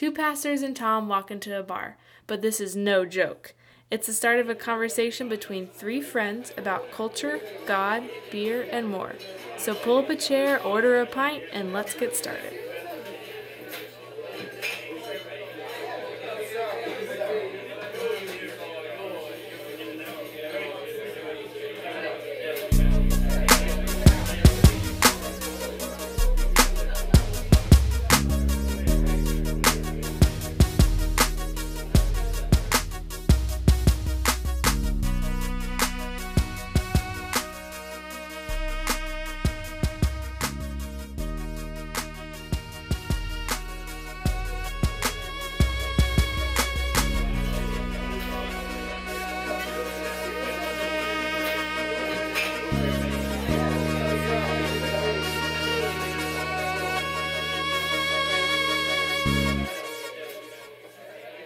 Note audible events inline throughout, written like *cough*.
Two pastors and Tom walk into a bar, but this is no joke. It's the start of a conversation between three friends about culture, God, beer, and more. So pull up a chair, order a pint, and let's get started.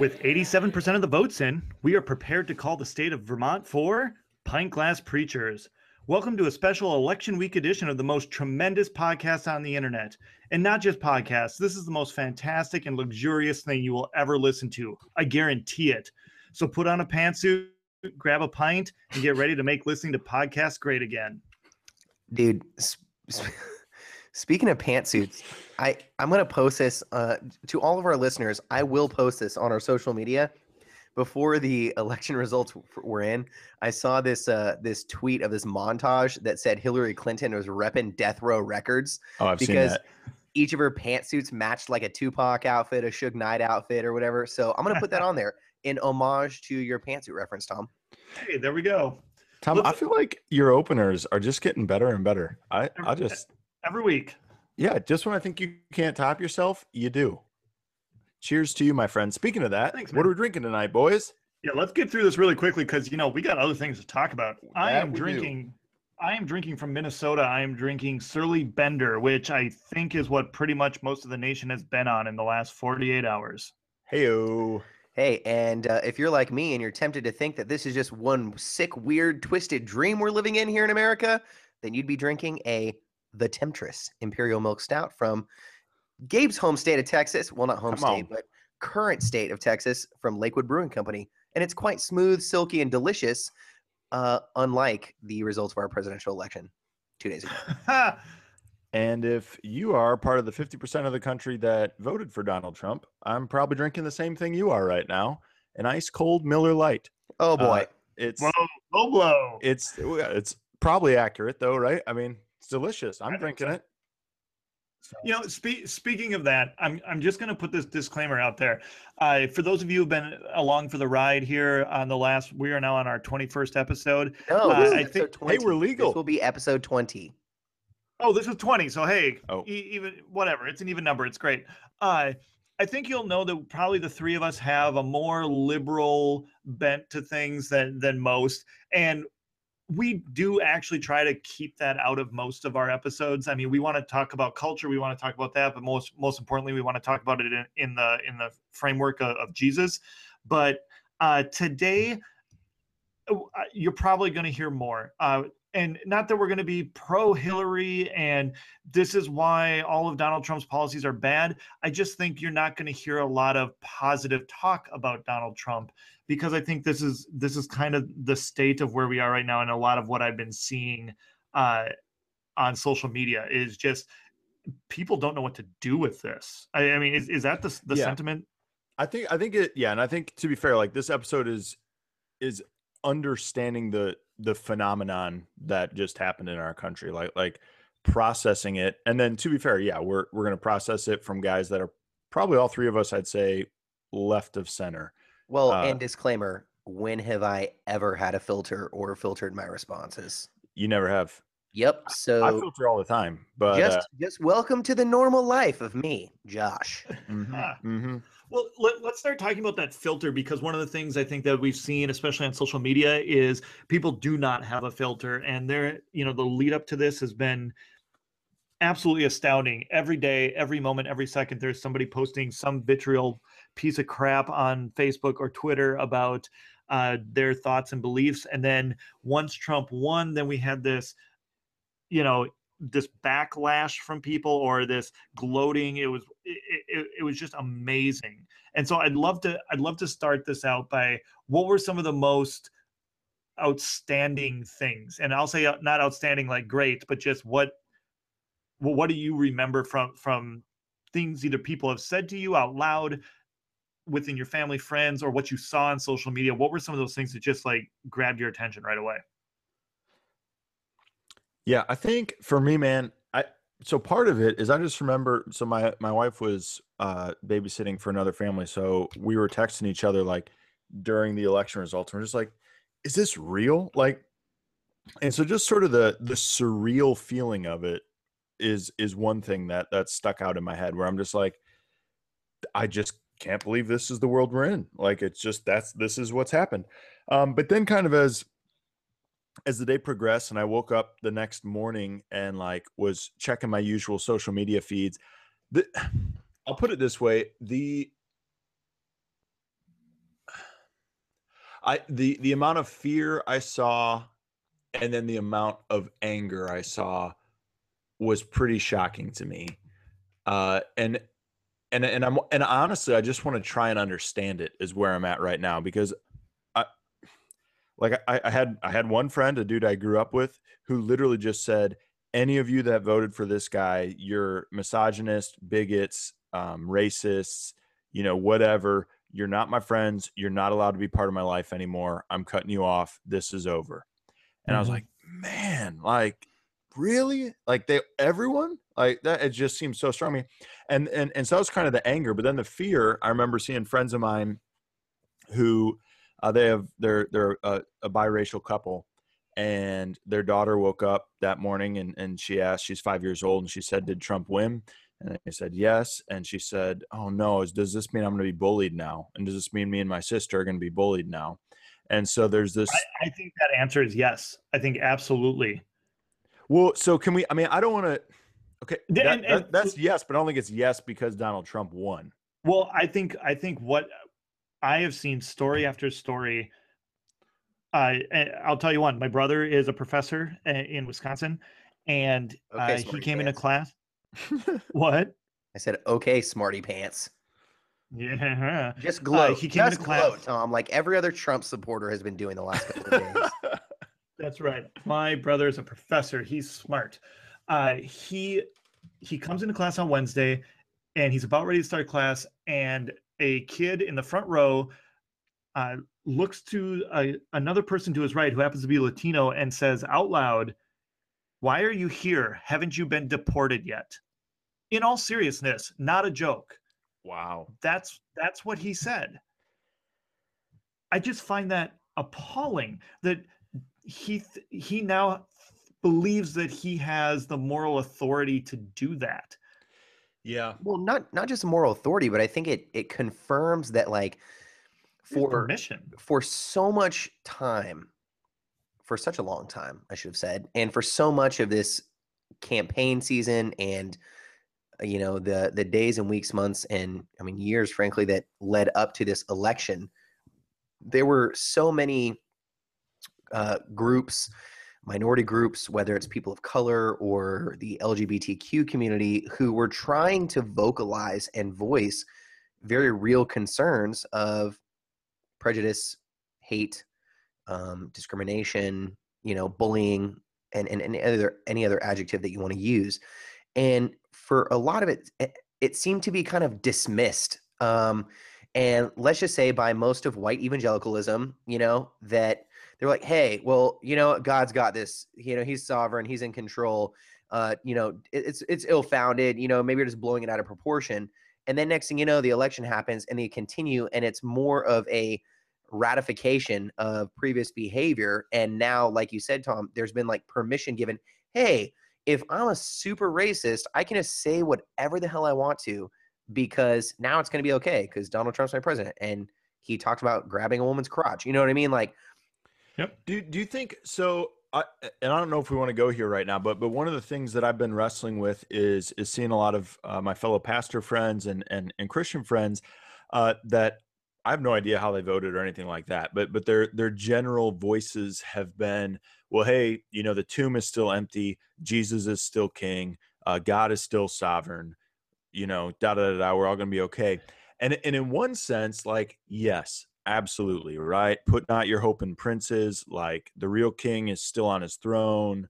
With 87% of the votes in, we are prepared to call the state of Vermont for Pint Glass Preachers. Welcome to a special election week edition of the most tremendous podcast on the internet. And not just podcasts, this is the most fantastic and luxurious thing you will ever listen to. I guarantee it. So put on a pantsuit, grab a pint, and get ready to make listening to podcasts great again. Dude, sp- sp- speaking of pantsuits, I I'm gonna post this uh, to all of our listeners. I will post this on our social media before the *laughs* election results were in. I saw this uh, this tweet of this montage that said Hillary Clinton was repping Death Row Records Oh, I've seen because that. each of her pantsuits matched like a Tupac outfit, a Suge Knight outfit, or whatever. So I'm gonna put that on there in homage to your pantsuit reference, Tom. Hey, there we go. Tom, I let's- feel like your openers are just getting better and better. I, I just, Every week. yeah, just when I think you can't top yourself, you do. Cheers to you, my friend. Speaking of that, Thanks, what are we drinking tonight, boys? Yeah, let's get through this really quickly because you know we got other things to talk about. I am we do. drinking. I am drinking from Minnesota. I am drinking Surly Bender, which I think is what pretty much most of the nation has been on in the last 48 hours. Heyo. Hey, and uh, if you're like me and you're tempted to think that this is just one sick, weird, twisted dream we're living in here in America, then you'd be drinking a The Temptress Imperial Milk Stout from Gabe's home state of Texas. Well, not home Come state, on. but current state of Texas from Lakewood Brewing Company. And it's quite smooth, silky, and delicious, uh, unlike the results of our presidential election two days ago. *laughs* And if you are part of the 50% of the country that voted for Donald Trump, I'm probably drinking the same thing you are right now an ice cold Miller Lite. Oh, boy. Uh, it's, Whoa, low blow. it's, it's probably accurate though, right? I mean, it's delicious. I'm think drinking so. it. You know, spe- speaking of that, I'm I'm just going to put this disclaimer out there. Uh, for those of you who've been along for the ride here on the last, we are now on our 21st episode. no, uh, I think- 20. Hey, we're legal. This will be episode 20. Oh, this is 20. So hey, Oh. e- even whatever. It's an even number. It's great. Uh, I think you'll know that probably the three of us have a more liberal bent to things than than most, and we do actually try to keep that out of most of our episodes. I mean, we want to talk about culture, we want to talk about that, but most most importantly, we want to talk about it in, in the in the framework of, of Jesus. But uh, today, uh, you're probably going to hear more. Uh, and not that we're going to be pro Hillary and this is why all of Donald Trump's policies are bad. I just think you're not going to hear a lot of positive talk about Donald Trump because I think this is this is kind of the state of where we are right now, and a lot of what I've been seeing uh, on social media is just people don't know what to do with this. I, I mean, is, is that the the Yeah. sentiment? I think I think it yeah, and I think to be fair, like this episode is is understanding the the phenomenon that just happened in our country, like like processing it, and then to be fair, yeah, we're we're gonna process it from guys that are probably all three of us, I'd say, left of center. Well, Uh, and disclaimer: When have I ever had a filter or filtered my responses? You never have. Yep. So I So filter all the time, but just uh, just welcome to the normal life of me, Josh. *laughs* mhm, Ah. mhm. Well, let, let's start talking about that filter because one of the things I think that we've seen, especially on social media, is people do not have a filter, and there, you know, the lead up to this has been absolutely astounding. Every day, every moment, every second, there's somebody posting some vitriol piece of crap on Facebook or Twitter about uh, their thoughts and beliefs, and then once Trump won, then we had this, you know, this backlash from people or this gloating. It was it, it, it was just amazing. And so I'd love to I'd love to start this out by what were some of the most outstanding things? And I'll say uh, not outstanding like great, but just what well, what do you remember from from things either people have said to you out loud within your family, friends, or what you saw on social media? What were some of those things that just like grabbed your attention right away? Yeah, I think for me, man, I so part of it is I just remember so my my wife was uh babysitting for another family, so we were texting each other like during the election results. And we're just like, is this real? Like, and so just sort of the the surreal feeling of it is is one thing that that stuck out in my head where I'm just like, I just can't believe this is the world we're in. Like it's just that's this is what's happened. Um, but then kind of as as the day progressed and I woke up the next morning and like was checking my usual social media feeds, the *sighs* I'll put it this way, the I the the amount of fear I saw and then the amount of anger I saw was pretty shocking to me. Uh and and and I'm and honestly I just want to try and understand it is where I'm at right now because I like I, I had I had one friend, a dude I grew up with, who literally just said, any of you that voted for this guy, you're misogynist, bigots, um, racists, you know, whatever you're not my friends. You're not allowed to be part of my life anymore. I'm cutting you off. This is over. And mm-hmm. I was mm-hmm. like, man, like really? Like they everyone? Like that it just seems so strong. And and and so that was kind of the anger, but then the fear, I remember seeing friends of mine who uh, they have they're they're a, a biracial couple and their daughter woke up that morning and, and she asked she's five years old and she said did trump win and I said, yes. And she said, oh no, does this mean I'm going to be bullied now? And does this mean me and my sister are going to be bullied now? And so there's this. I, I think that answer is yes. I think absolutely. Well, so can we, I mean, I don't want to, okay. That, and, and, that, that's yes, but I don't think it's yes because Donald Trump won. Well, I think, I think what I have seen story after story. Uh, I'll tell you one. My brother is a professor uh, in Wisconsin, and okay, uh, he came into class *laughs* what? I said, okay, smarty pants. Yeah. Just uh, gloat. Uh, he came Just gloat, Tom, like every other Trump supporter has been doing the last couple of days. That's right. My brother is a professor. He's smart. Uh, he he comes into class on Wednesday, and he's about ready to start class, and a kid in the front row uh, looks to a, another person to his right who happens to be Latino and says out loud, "Why are you here? Haven't you been deported yet?" in all seriousness, not a joke. Wow. That's that's what he said. I just find that appalling that he he now believes that he has the moral authority to do that. Yeah. Well, not not just moral authority, but I think it it confirms that like for permission for so much time, for such a long time, I should have said, and for so much of this campaign season and you know the the days and weeks months and i mean years frankly that led up to this election there were so many uh, groups minority groups whether it's people of color or the lgbtq community who were trying to vocalize and voice very real concerns of prejudice hate um, discrimination you know bullying and, and, and any other any other adjective that you want to use and for a lot of it, it, it seemed to be kind of dismissed. Um, and let's just say by most of white evangelicalism, you know, that they're like, hey, well, you know, God's got this. You know, He's sovereign. He's in control. Uh, you know, it, it's it's ill founded. You know, maybe you're just blowing it out of proportion. And then next thing you know, the election happens, and they continue, and it's more of a ratification of previous behavior. And now, like you said, Tom, there's been like permission given. Hey, if I'm a super racist, I can just say whatever the hell I want to because now it's going to be okay because Donald Trump's my president and he talked about grabbing a woman's crotch. You know what I mean? Like, yep. Do Do you think so? I, and I don't know if we want to go here right now, but but one of the things that I've been wrestling with is is seeing a lot of uh, my fellow pastor friends and and and Christian friends uh, that I have no idea how they voted or anything like that, but but their their general voices have been, well, hey, you know, the tomb is still empty, Jesus is still king, uh, God is still sovereign, you know, da da da da. We're all going to be okay. And and in one sense, like yes, absolutely right. Put not your hope in princes. Like the real king is still on his throne.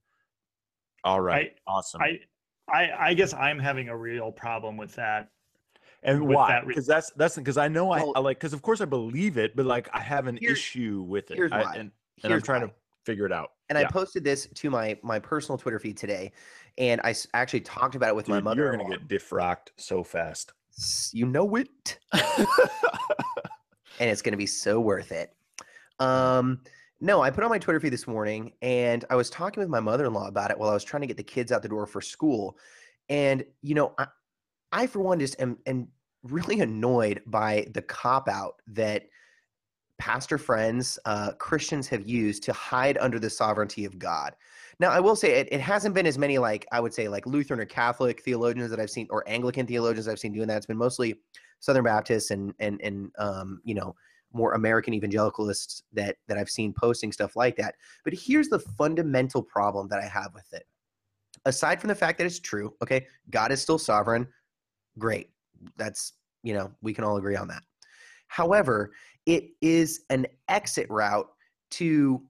All right, awesome. I, I, I guess I'm having a real problem with that. and with why? that re- Because that's that's because I know I, Well- I like because of course I believe it, but like I have an Here- issue with it. here's I- why. and and I'm trying why. to figure it out. And Yeah. I posted this to my my personal Twitter feed today, and I actually talked about it with my Dude, mother. you're gonna get defrocked so fast. You know it. *laughs* *laughs* and it's going to be so worth it. Um, no, I put on my Twitter feed this morning, and I was talking with my mother-in-law about it while I was trying to get the kids out the door for school. And you know, I, I for one just am, am really *laughs* annoyed by the cop out that pastor friends, uh, Christians have used to hide under the sovereignty of God. Now, I will say it, it hasn't been as many like I would say like Lutheran or Catholic theologians that I've seen, or Anglican theologians I've seen doing that. It's been mostly Southern Baptists and and and um, you know more American evangelicalists that that I've seen posting stuff like that. But here's the fundamental problem that I have with it. Aside from the fact that it's true, okay, God is still sovereign. Great, that's you know we can all agree on that. However, it is an exit route to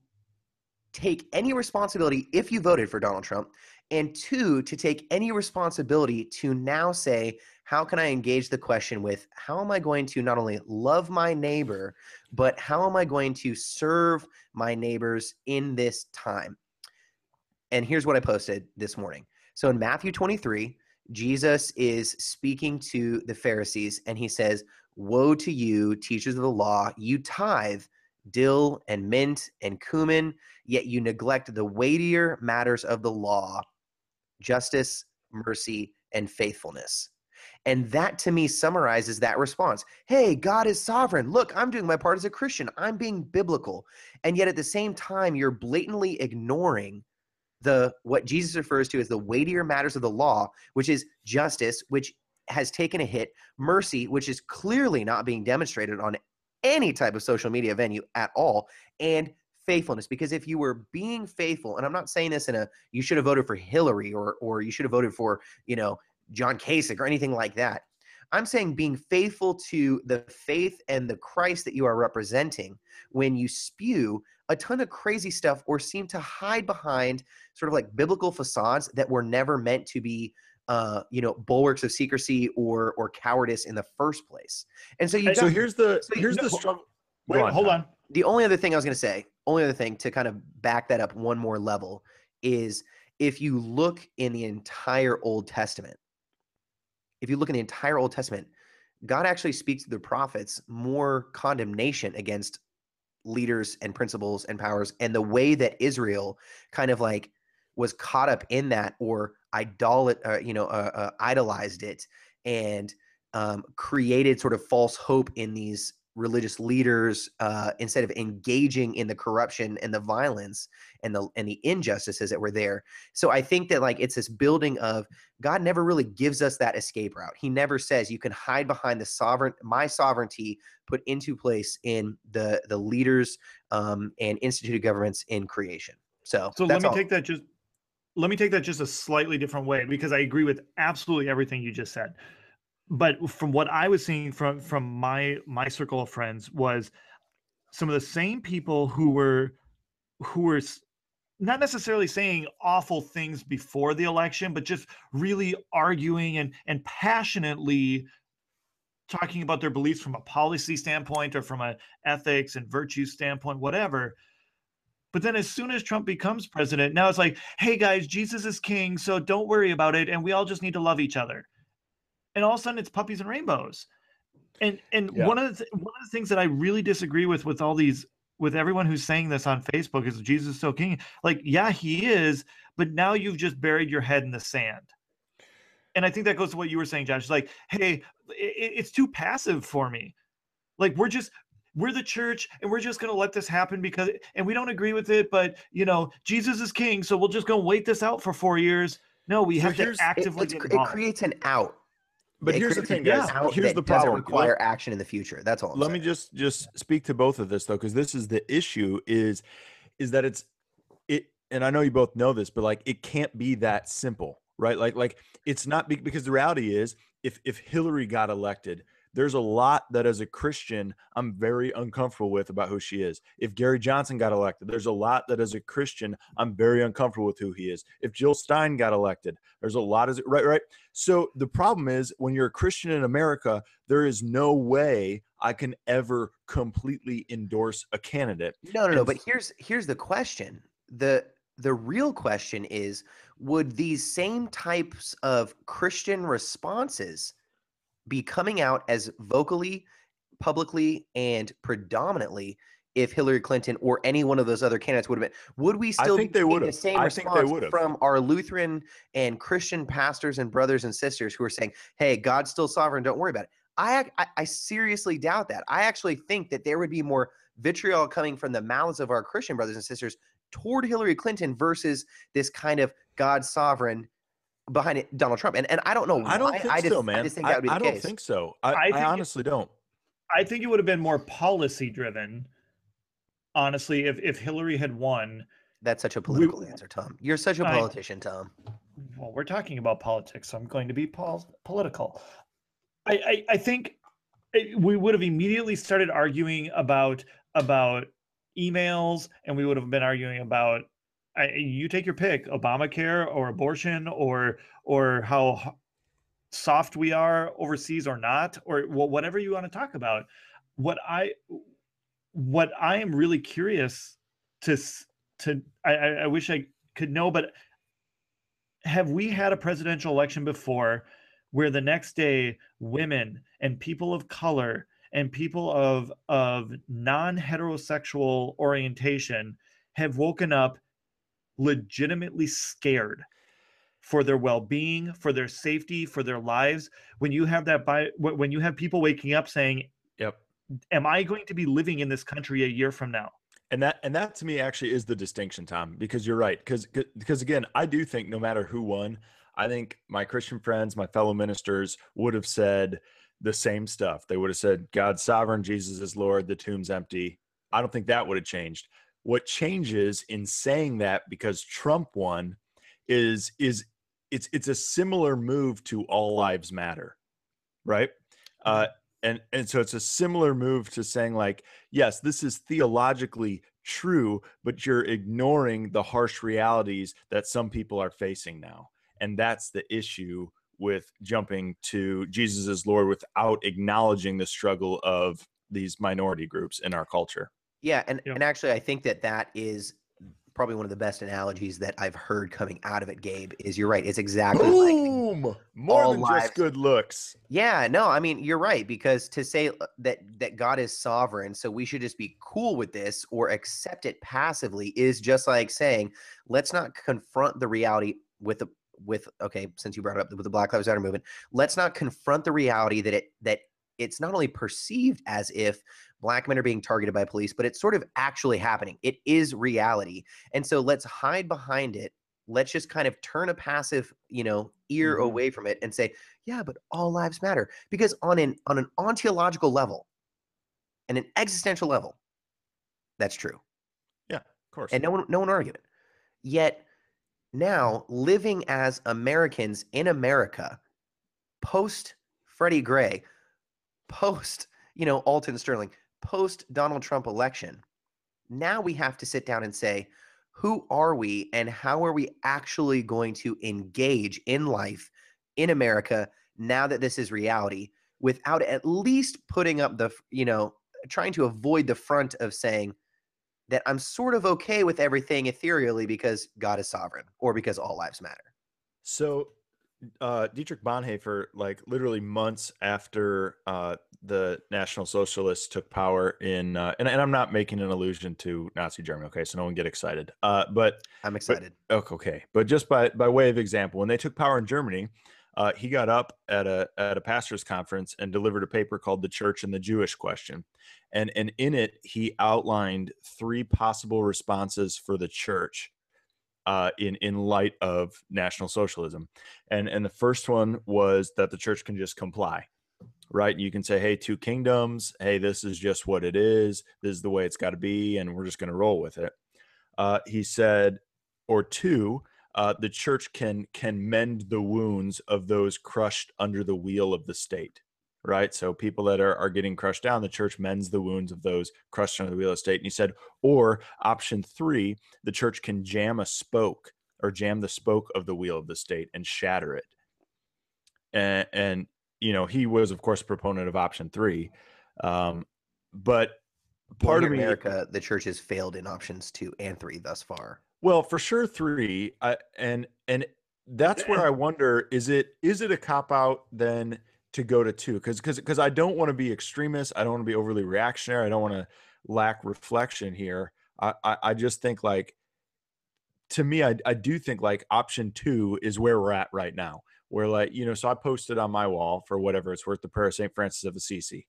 take any responsibility if you voted for Donald Trump, and two, to take any responsibility to now say, how can I engage the question with how am I going to not only love my neighbor, but how am I going to serve my neighbors in this time? And here's what I posted this morning. So in Matthew 23, Jesus is speaking to the Pharisees and he says, Woe to you, teachers of the law, you tithe dill and mint and cumin, yet you neglect the weightier matters of the law justice, mercy, and faithfulness. And that to me summarizes that response. Hey, God is sovereign. Look, I'm doing my part as a Christian. I'm being biblical. And yet at the same time, you're blatantly ignoring the what Jesus refers to as the weightier matters of the law, which is justice, which has taken a hit, mercy, which is clearly not being demonstrated on any type of social media venue at all, and faithfulness. Because if you were being faithful, and I'm not saying this in a you should have voted for Hillary or or you should have voted for, you know, John Kasich or anything like that. I'm saying being faithful to the faith and the Christ that you are representing when you spew a ton of crazy stuff or seem to hide behind sort of like biblical facades that were never meant to be uh, you know, bulwarks of secrecy or or cowardice in the first place. And so you So here's the So here's no, the struggle. Wait, on, hold on. the only other thing I was going to say, only other thing to kind of back that up one more level is if you look in the entire Old Testament, if you look in the entire Old Testament, God actually speaks to the prophets more condemnation against leaders and principles and powers and the way that Israel kind of like was caught up in that or idolat uh, you know uh, uh, idolized it and um, created sort of false hope in these religious leaders uh, instead of engaging in the corruption and the violence and the and the injustices that were there. So I think that like it's this building of God never really gives us that escape route. He never says you can hide behind the sovereign my sovereignty put into place in the the leaders um, and instituted governments in creation. So, So let me all. take that just let me take that just a slightly different way because I agree with absolutely everything you just said. But from what I was seeing from from my my circle of friends was some of the same people who were who were not necessarily saying awful things before the election, but just really arguing and and passionately talking about their beliefs from a policy standpoint or from a ethics and virtue standpoint, whatever. But then as soon as Trump becomes president, now it's like, hey guys, Jesus is king, so don't worry about it. And we all just need to love each other. And all of a sudden it's puppies and rainbows. And and Yeah. one of the th- one of the things that I really disagree with with all these with everyone who's saying this on Facebook is Jesus is still king. Like, yeah, he is, but now you've just buried your head in the sand. And I think that goes to what you were saying, Josh. It's like, hey, i- i- it's too passive for me. Like, we're just we're the church and we're just going to let this happen because and we don't agree with it but you know jesus is king so we'll just go wait this out for four years no we So have to here's- it- It, actively it's get it creates an out. But It here's the thing, guys. out Here's the problem. require action in the future. That's all. I'm let me saying. just just speak to both of this though because this is the issue is is that it's it and i know you both know this but like it can't be that simple right like like it's not be- because the reality is if if hillary got elected there's a lot that as a Christian I'm very uncomfortable with about who she is. If Gary Johnson got elected, there's a lot that as a Christian I'm very uncomfortable with who he is. If Jill Stein got elected, there's a lot as right right. So the problem is when you're a Christian in America, there is no way I can ever completely endorse a candidate. No, no, no. But here's here's the question. The the real question is would these same types of Christian responses be coming out as vocally, publicly, and predominantly if Hillary Clinton or any one of those other candidates would have been? Would we I still think be they would've. the same I response from our Lutheran and Christian pastors and brothers and sisters who are saying, "Hey, God's still sovereign. Don't worry about it." I, I I seriously doubt that. I actually think that there would be more vitriol coming from the mouths of our Christian brothers and sisters toward Hillary Clinton versus this kind of God sovereign behind it, Donald Trump. And and I don't know. I don't why. think I just, so, man. I just think that would be the I don't case. think so. I, I I, think it- honestly don't. I think it would have been more policy driven. Honestly, if if Hillary had won, That's such a We- political answer, Tom. You're such a politician, Tom. well, we're talking about politics, so I'm going to be pol- political. I, I, I think it- we would have immediately started arguing about about emails, and we would have been arguing about I, you take your pick, Obamacare or abortion or or how soft we are overseas or not, or wh- whatever you want to talk about. What I what I am really curious to to I I wish I could know, but have we had a presidential election before where the next day women and people of color and people of of non-heterosexual orientation have woken up legitimately scared for their well-being for their safety for their lives when you have that by when you have people waking up saying Yep. am i going to be living in this country a year from now And that and that to me actually is the distinction, Tom, because you're right. Because because again, I do think no matter who won, I think my Christian friends, my fellow ministers would have said the same stuff. They would have said, God's sovereign, Jesus is Lord, the tomb's empty. I don't think that would have changed. What changes in saying that because Trump won is is it's it's a similar move to all lives matter, right? Uh, and and so it's a similar move to saying like yes this is theologically true but you're ignoring the harsh realities that some people are facing now. And that's the issue with jumping to jesus as lord without acknowledging the struggle of these minority groups in our culture Yeah, and, Yep. and actually, I think that that is probably one of the best analogies that I've heard coming out of it. Gabe is you're right. It's exactly like boom more than lives- just good looks Yeah, no, I mean you're right because to say uh, that that God is sovereign, so we should just be cool with this or accept it passively is just like saying, let's not confront the reality with the with okay, since you brought it up with the Black Lives Matter movement, let's not confront the reality that it that it's not only perceived as if black men are being targeted by police, but it's sort of actually happening. It is reality. And so let's hide behind it. Let's just kind of turn a passive, you know, ear Mhm. away from it and say, yeah, but all lives matter. Because on an on an ontological level and an existential level, that's true. Yeah, of course And no one no one argue it. Yet now living as Americans in America, post Freddie Gray, post, you know, Alton Sterling, post Donald Trump election, now we have to sit down and say, who are we and how are we actually going to engage in life in America now that this is reality without at least putting up the, you know, trying to avoid the front of saying that I'm sort of okay with everything ethereally because God is sovereign or because all lives matter. So, uh, Dietrich Bonhoeffer, like literally months after uh, the National Socialists took power in, uh, and, and I'm not making an allusion to Nazi Germany, okay? So no one get excited. Uh, but I'm excited. okay, okay, but just by by way of example, when they took power in Germany, uh, he got up at a at a pastors' conference and delivered a paper called "The Church and the Jewish Question," and and in it he outlined three possible responses for the church uh, in in light of National Socialism, and and the first one was that the church can just comply, right? You can say, "Hey, two kingdoms. Hey, this is just what it is. This is the way it's got to be, and we're just going to roll with it." Uh, he said, or two, uh, the church can can mend the wounds of those crushed under the wheel of the state, right? So people that are, are getting crushed down, the church mends the wounds of those crushed under the wheel of state. And he said, or option three, the church can jam a spoke or jam the spoke of the wheel of the state and shatter it. And, and you know, he was, of course, a proponent of option three. Um, but part Well, of me, America, the church has failed in options two and three thus far. well, for sure, three. I, and and that's where *clears throat* I wonder: is it is it a cop out then to go to two? Because because because I don't want to be extremist. I don't want to be overly reactionary. I don't want to lack reflection here. I, I I just think like to me, I I do think like option two is where we're at right now. Where like you know, so I posted on my wall for whatever it's worth the prayer of Saint Francis of Assisi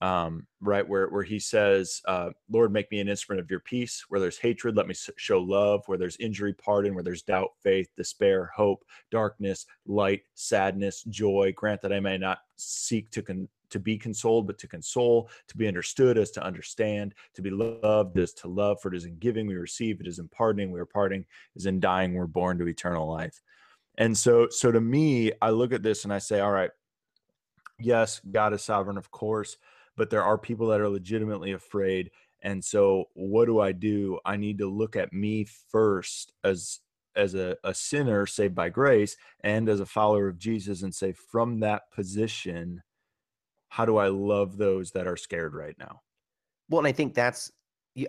um, right where where he says, uh, "Lord, make me an instrument of your peace. Where there's hatred, let me show love. Where there's injury, pardon. Where there's doubt, faith, despair, hope, darkness, light, sadness, joy. Grant that I may not seek to con- to be consoled, but to console, to be understood as to understand, to be loved as to love. For it is in giving we receive, it is in pardoning we are parting, it is in dying we're born to eternal life." And so, so to me, I look at this and I say, "All right." Yes, God is sovereign, of course, but there are people that are legitimately afraid and so what do i do i need to look at me first as as a, a sinner saved by grace and as a follower of jesus and say from that position how do i love those that are scared right now Well, and I think that's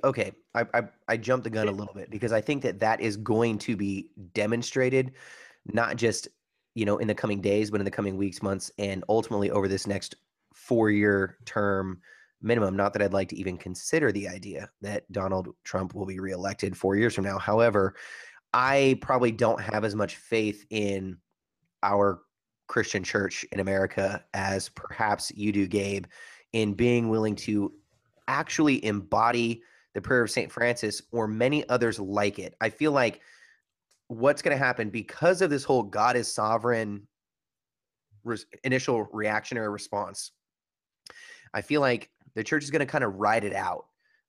okay. I, I I jumped the gun a little bit because I think that that is going to be demonstrated, not just you know in the coming days, but in the coming weeks, months, and ultimately over this next four-year term minimum. Not that I'd like to even consider the idea that Donald Trump will be reelected four years from now. However, I probably don't have as much faith in our Christian church in America as perhaps you do, Gabe, in being willing to actually embody the prayer of St. Francis or many others like it. I feel like what's going to happen because of this whole God is sovereign res- initial reactionary response, I feel like the church is going to kind of ride it out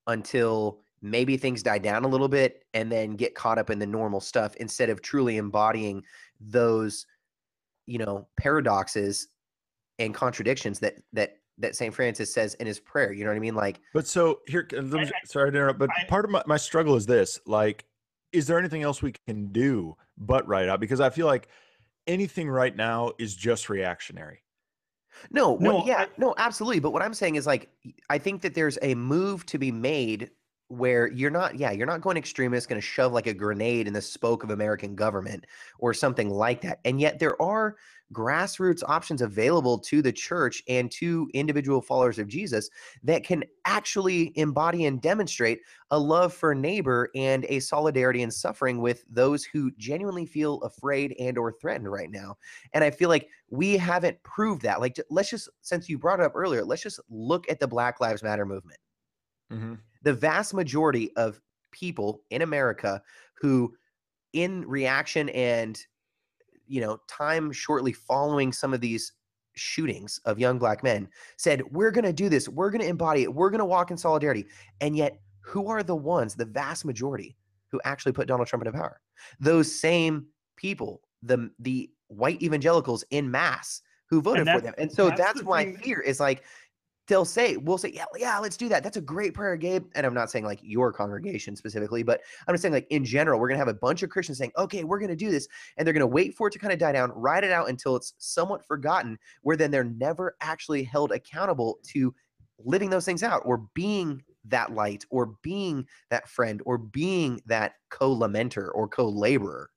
until maybe things die down a little bit and then get caught up in the normal stuff instead of truly embodying those you know paradoxes and contradictions that that that St. Francis says in his prayer. You know what I mean? Like, but so here let me, sorry to interrupt but I- part of my, my struggle is this like is there anything else we can do but write out because i feel like anything right now is just reactionary no, what- No, yeah, I- no, absolutely. But what I'm saying is like, I think that there's a move to be made where you're not, yeah, you're not going extremist, going to shove like a grenade in the spoke of American government or something like that. And yet there are grassroots options available to the church and to individual followers of Jesus that can actually embody and demonstrate a love for neighbor and a solidarity and suffering with those who genuinely feel afraid and or threatened right now. And I feel like we haven't proved that. Like, let's just, since you brought it up earlier, let's just look at the Black Lives Matter movement. Mm-hmm. The vast majority of people in America who, in reaction and, you know, time shortly following some of these shootings of young black men, said, We're going to do this. We're going to embody it. We're going to walk in solidarity. And yet, who are the ones, the vast majority, who actually put Donald Trump into power? Those same people, the the white evangelicals in mass who voted for them. And so that's that's, my thing- fear is like they'll say, we'll say, yeah, yeah, let's do that. That's a great prayer, Gabe. And I'm not saying like your congregation specifically, but I'm just saying like in general, we're gonna have a bunch of Christians saying, okay, we're gonna do this, and they're gonna wait for it to kind of die down, ride it out until it's somewhat forgotten, where then they're never actually held accountable to living those things out or being that light or being that friend or being that co-lamenter or co-laborer.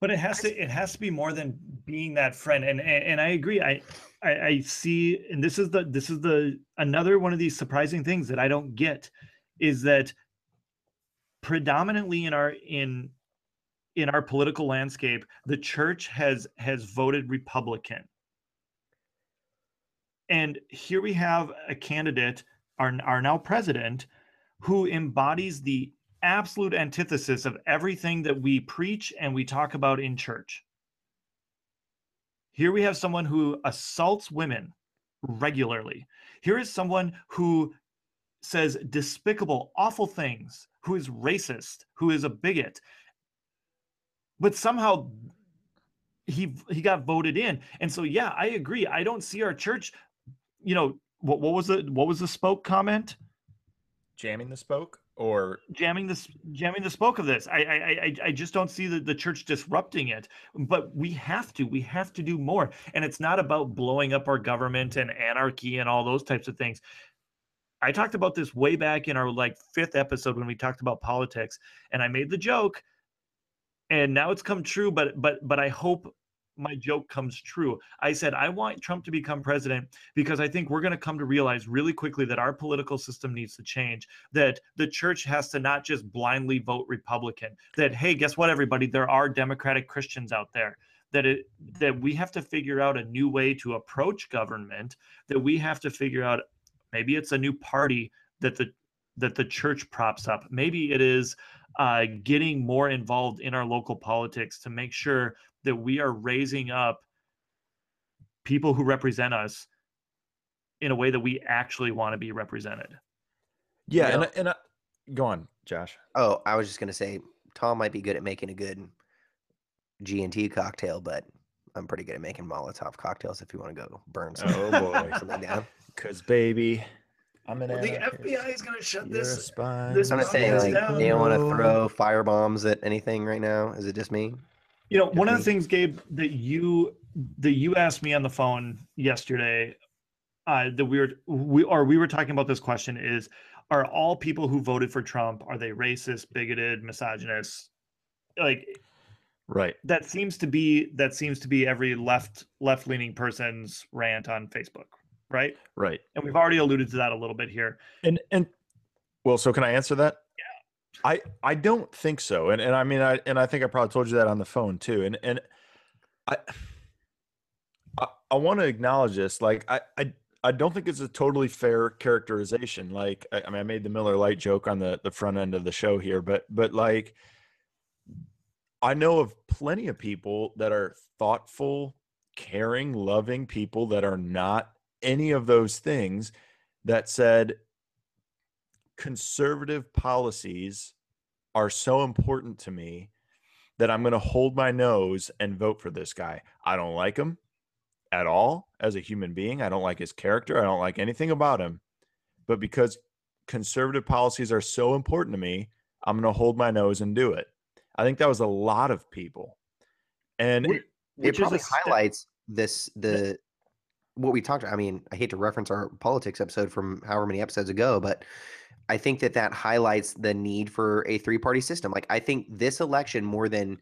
But it has to it has to be more than being that friend and and, and i agree. I, I i see and this is the this is the another one of these surprising things that i don't get is that predominantly in our in in our political landscape the church has has voted republican. And here we have a candidate our, our now president who embodies the absolute antithesis of everything that we preach and we talk about in church. Here we have someone who assaults women regularly. Here is someone who says despicable, awful things, who is racist, who is a bigot. But somehow he he got voted in. And so yeah, I agree. I don't see our church you know, what what was the what was the spoke comment? Jamming the spoke or jamming this jamming the spoke of this. I I I I just don't see the, the church disrupting it. But we have to. We have to do more. And it's not about blowing up our government and anarchy and all those types of things. I talked about this way back in our like fifth episode when we talked about politics, and I made the joke, and now it's come true. But but but I hope my joke comes true. I said, I want Trump to become president because I think we're going to come to realize really quickly that our political system needs to change, that the church has to not just blindly vote Republican, that, hey, guess what, everybody? There are Democratic Christians out there. That it that we have to figure out a new way to approach government, that we have to figure out maybe it's a new party that the that the church props up. Maybe it is uh, getting more involved in our local politics to make sure that we are raising up people who represent us in a way that we actually want to be represented. Yeah, you know? and and I, go on, Josh. Oh, I was just gonna say Tom might be good at making a good G and T cocktail, but I'm pretty good at making Molotov cocktails. If you want to go burn some, oh *laughs* boy, something down. Because baby, I'm an. Well, the FBI is gonna shut You're this. this I'm saying, like, down. you don't want to throw fire bombs at anything right now. Is it just me? You know, one of the things, Gabe, that you that you asked me on the phone yesterday, uh, that we were we or we were talking about this question is: Are all people who voted for Trump are they racist, bigoted, misogynist? Like, right? That seems to be that seems to be every left left leaning person's rant on Facebook, right? Right. And we've already alluded to that a little bit here. And and well, so can I answer that? I I don't think so, and and I mean I and I think I probably told you that on the phone too, and and I I, I want to acknowledge this. Like I I I don't think it's a totally fair characterization. Like I, I mean I made the Miller Lite joke on the the front end of the show here, but but like I know of plenty of people that are thoughtful, caring, loving people that are not any of those things that said conservative policies are so important to me that I'm going to hold my nose and vote for this guy. I don't like him at all as a human being. I don't like his character. I don't like anything about him. But because conservative policies are so important to me, I'm going to hold my nose and do it. I think that was a lot of people. And it, it probably highlights this the what we talked about. I mean, I hate to reference our politics episode from however many episodes ago, but I think that that highlights the need for a three party system. Like I think this election more than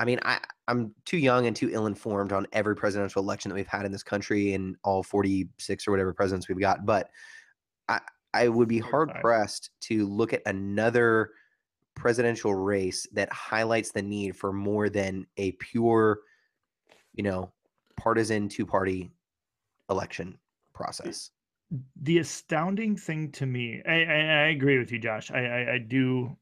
I mean, I, I'm too young and too ill informed on every presidential election that we've had in this country and all 46 or whatever presidents we've got. But I, I would be hard pressed to look at another presidential race that highlights the need for more than a pure, you know, partisan two party election process the astounding thing to me, I, I, I agree with you, Josh. I, I, I do.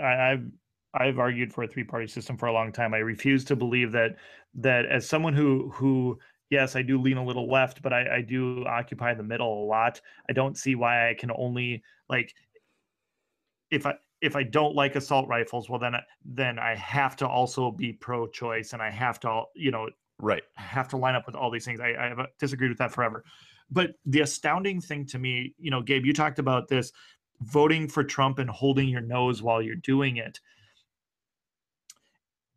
I, I've I've argued for a three party system for a long time. I refuse to believe that that as someone who who yes, I do lean a little left, but I, I do occupy the middle a lot. I don't see why I can only like if I if I don't like assault rifles, well then then I have to also be pro choice and I have to you know right have to line up with all these things. I, I have uh, disagreed with that forever. But the astounding thing to me, you know, Gabe, you talked about this voting for Trump and holding your nose while you're doing it.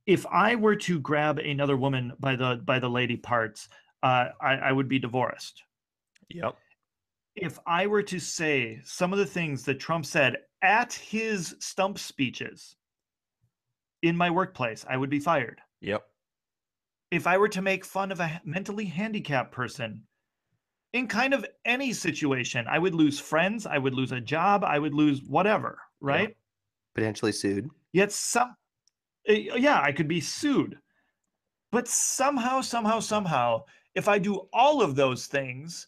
If I were to grab another woman by the by the lady parts, uh, I, I would be divorced. Yep. If I were to say some of the things that Trump said at his stump speeches in my workplace, I would be fired. Yep. If I were to make fun of a mentally handicapped person, in kind of any situation. I would lose friends, I would lose a job, I would lose whatever, right? Yeah. Potentially sued. Yet some eh, yeah, I could be sued. But somehow somehow somehow if I do all of those things,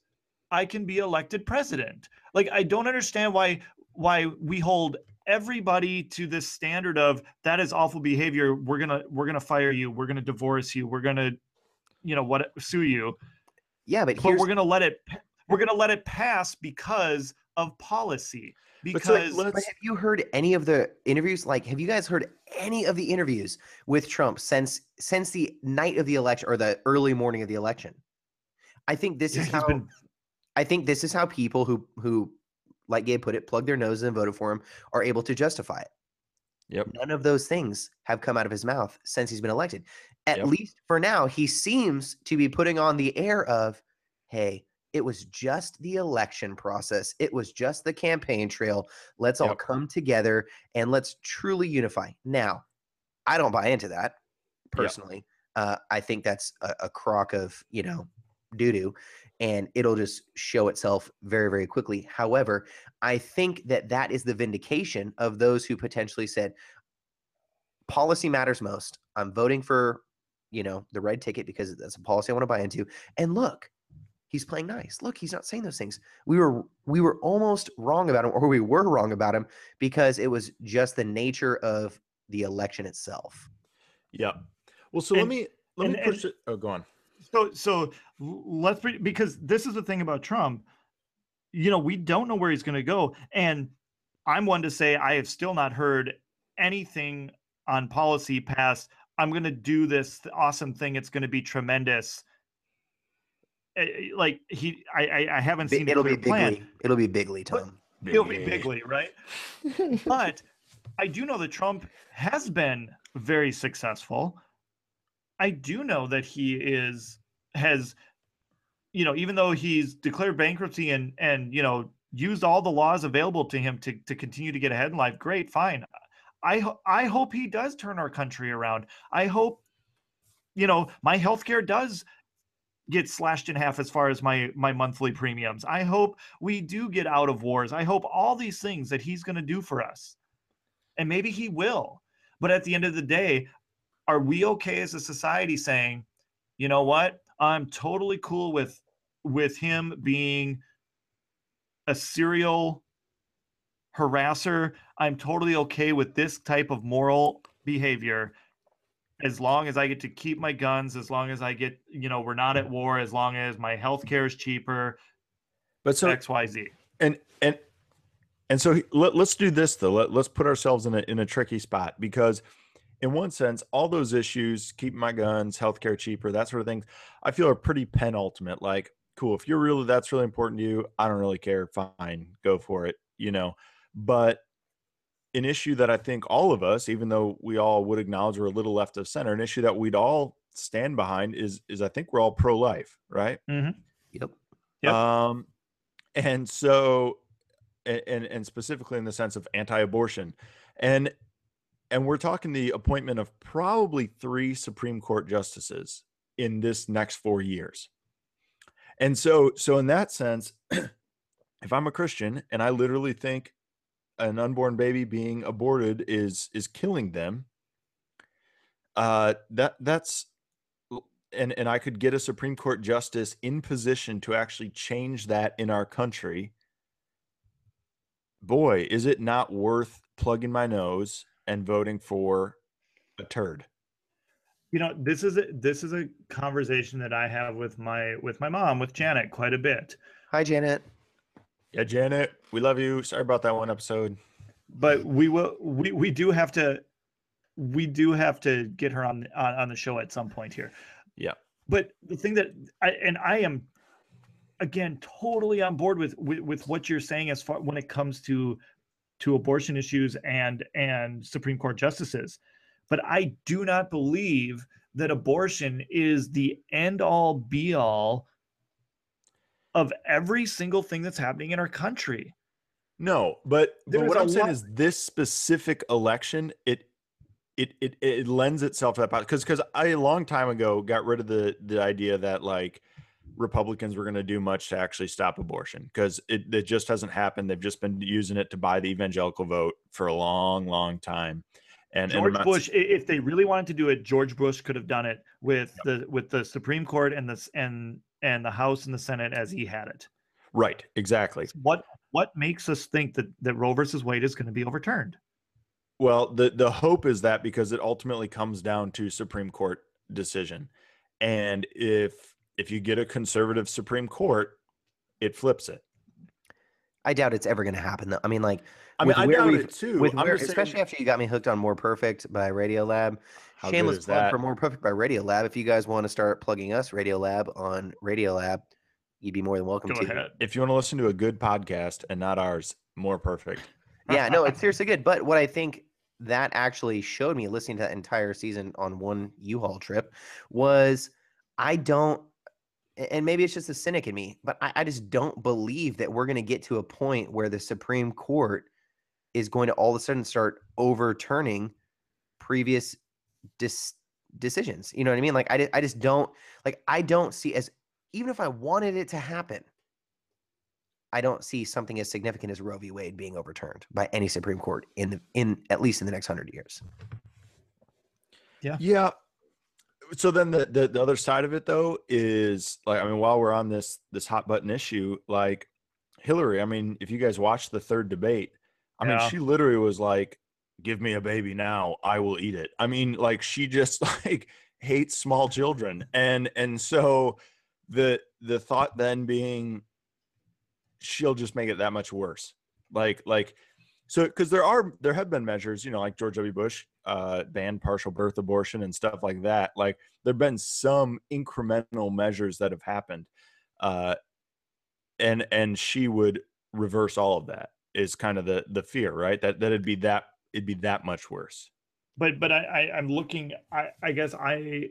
I can be elected president. Like I don't understand why why we hold everybody to this standard of that is awful behavior. We're to we're to fire you, we're to divorce you, we're to you know what sue you yeah, but, but we're gonna let it we're gonna let it pass because of policy. Because but, have you heard any of the interviews? Like, have you guys heard any of the interviews with Trump since since the night of the election or the early morning of the election? I think this yeah, is how been... I think this is how people who who like Gabe put it, plugged their noses and voted for him, are able to justify it. Yep. None of those things have come out of his mouth since he's been elected. At Yep. least for now, he seems to be putting on the air of, hey, it was just the election process. It was just the campaign trail. Let's all come together and let's truly unify. Now, I don't buy into that personally. Uh, I think that's a, a crock of, you know, doo doo, and it'll just show itself very, very quickly. However, I think that that is the vindication of those who potentially said, policy matters most. I'm voting for, you know, the red ticket because that's a policy I want to buy into. And look, he's playing nice. Look, he's not saying those things. We were we were almost wrong about him, or we were wrong about him because it was just the nature of the election itself. Yeah. Well, so let me let and- me push it. Oh, go on. So so let's be, because this is the thing about Trump. You know, we don't know where he's going to go, and I'm one to say I have still not heard anything on policy past. I'm going to do this awesome thing. It's going to be tremendous. Eh, eh, Like he, I, I, I haven't seen It'll be clear plan. bigly. It'll be bigly, But- Tom. He'll be bigly, right? *laughs* but I do know that Trump has been very successful. I do know that he is has you know even though he's declared bankruptcy and and you know used all the laws available to him to to continue to get ahead in life great fine I I hope he does turn our country around. I hope you know my healthcare does get slashed in half as far as my my monthly premiums. I hope we do get out of wars. I hope all these things that he's going to do for us and maybe he will but at the end of the day are we okay as a society saying you know what? I'm totally cool with with him being a serial harasser i'm totally okay with this type of moral behavior as long as i get to keep my guns as long as i get you know we're not at war as long as my health care is cheaper But so xyz and and and so let, let's do this though. Let, let's put ourselves in a in a tricky spot because in one sense, all those issues, keeping my guns, healthcare cheaper, that sort of thing, I feel are pretty penultimate. Like, cool, if you're really that's really important to you, I don't really care. Fine, go for it, you know. But an issue that I think all of us, even though we all would acknowledge we're a little left of center, an issue that we'd all stand behind is is I think we're all pro life, right? Yep. Yep. Um, and so, and and specifically in the sense of anti-abortion, and and we're talking the appointment of probably three Supreme Court justices in this next four years. And so, so in that sense, *clears throat* if I'm a Christian and I literally think an unborn baby being aborted is is killing them, uh, that that's and and I could get a Supreme Court justice in position to actually change that in our country, boy, is it not worth plugging my nose and voting for a turd? you know this is a this is a conversation that i have with my with my mom with janet quite a bit Hi, Janet. Yeah, Janet, we love you. Sorry about that one episode. but we will we we do have to we do have to get her on on, on the show at some point here Yeah. but the thing that i and i am again totally on board with with, with what you're saying as far when it comes to to abortion issues and and supreme court justices but i do not believe that abortion is the end all be all of every single thing that's happening in our country No, but, but what I'm saying is this specific election, it it it it lends itself to that because because I a long time ago got rid of the the idea that like Republicans were going to do much to actually stop abortion because it it just hasn't happened. They've just been using it to buy the evangelical vote for a long, long time. And, and George s- Bush, if they really wanted to do it, George Bush could have done it with the with the Supreme Court and the s- and and the House and the Senate as he had it. right, exactly. What what makes us think that that Roe versus Wade is going to be overturned? Well, the the hope is that because it ultimately comes down to Supreme Court decision, and if if you get a conservative Supreme Court, it flips it. I doubt it's ever going to happen. Though. I mean, like, I mean, I doubt it too. with where, just saying- especially after you got me hooked on More Perfect by Radio Lab. How good Shameless is plug that? for More Perfect by Radio Lab. If you guys want to start plugging us, Radio Lab on Radio Lab, you'd be more than welcome Go to. ahead. If you want to listen to a good podcast and not ours, more perfect. *laughs* yeah, no, it's seriously good. But what I think that actually showed me listening to that entire season on one U-Haul trip was I don't, and maybe it's just a cynic in me, but I, I just don't believe that we're going to get to a point where the Supreme Court is going to all of a sudden start overturning previous dis- decisions. You know what I mean? Like I, di- I just don't like I don't see as even if I wanted it to happen, I don't see something as significant as Roe v. Wade being overturned by any Supreme Court in the in at least in the next hundred years. Yeah. Yeah. So then the, the the other side of it though is like I mean while we're on this this hot button issue like Hillary I mean if you guys watched the third debate I mean she literally was like give me a baby now I will eat it. I mean like she just *laughs* like hates small children and and so the the thought then being she'll just make it that much worse. Like like so because there are there have been measures you know like george w bush uh banned partial birth abortion and stuff like that like there have been some incremental measures that have happened uh and and she would reverse all of that is kind of the the fear right that that'd be that it'd be that much worse but but I, I I'm looking. I I guess I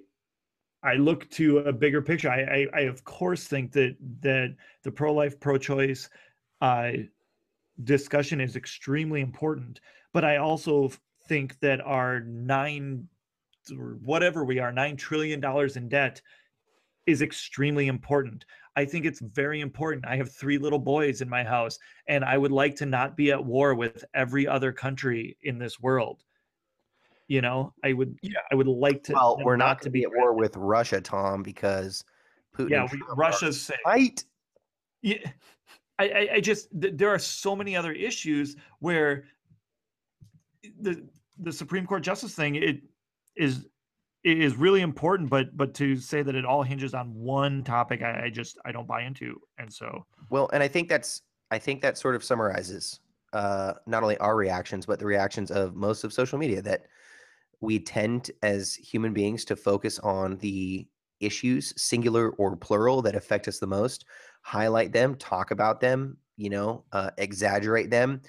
I look to a bigger picture. I I, I of course think that that the pro life pro choice uh, discussion is extremely important. But I also think that our nine whatever we are nine trillion dollars in debt is extremely important. I think it's very important. I have three little boys in my house, and I would like to not be at war with every other country in this world. You know, I would. Yeah. I would like to. Well, we're not to to be at war with Russia, Tom, because Putin. Yeah, we, Russia's saying. right. Yeah, I, I, I just th- there are so many other issues where the the Supreme Court justice thing it is it is really important, but but to say that it all hinges on one topic, I, I just I don't buy into, and so Well, and I think that's I think that sort of summarizes uh, not only our reactions but the reactions of most of social media that we tend as human beings to focus on the issues, singular or plural, that affect us the most, highlight them, talk about them, you know, uh, exaggerate them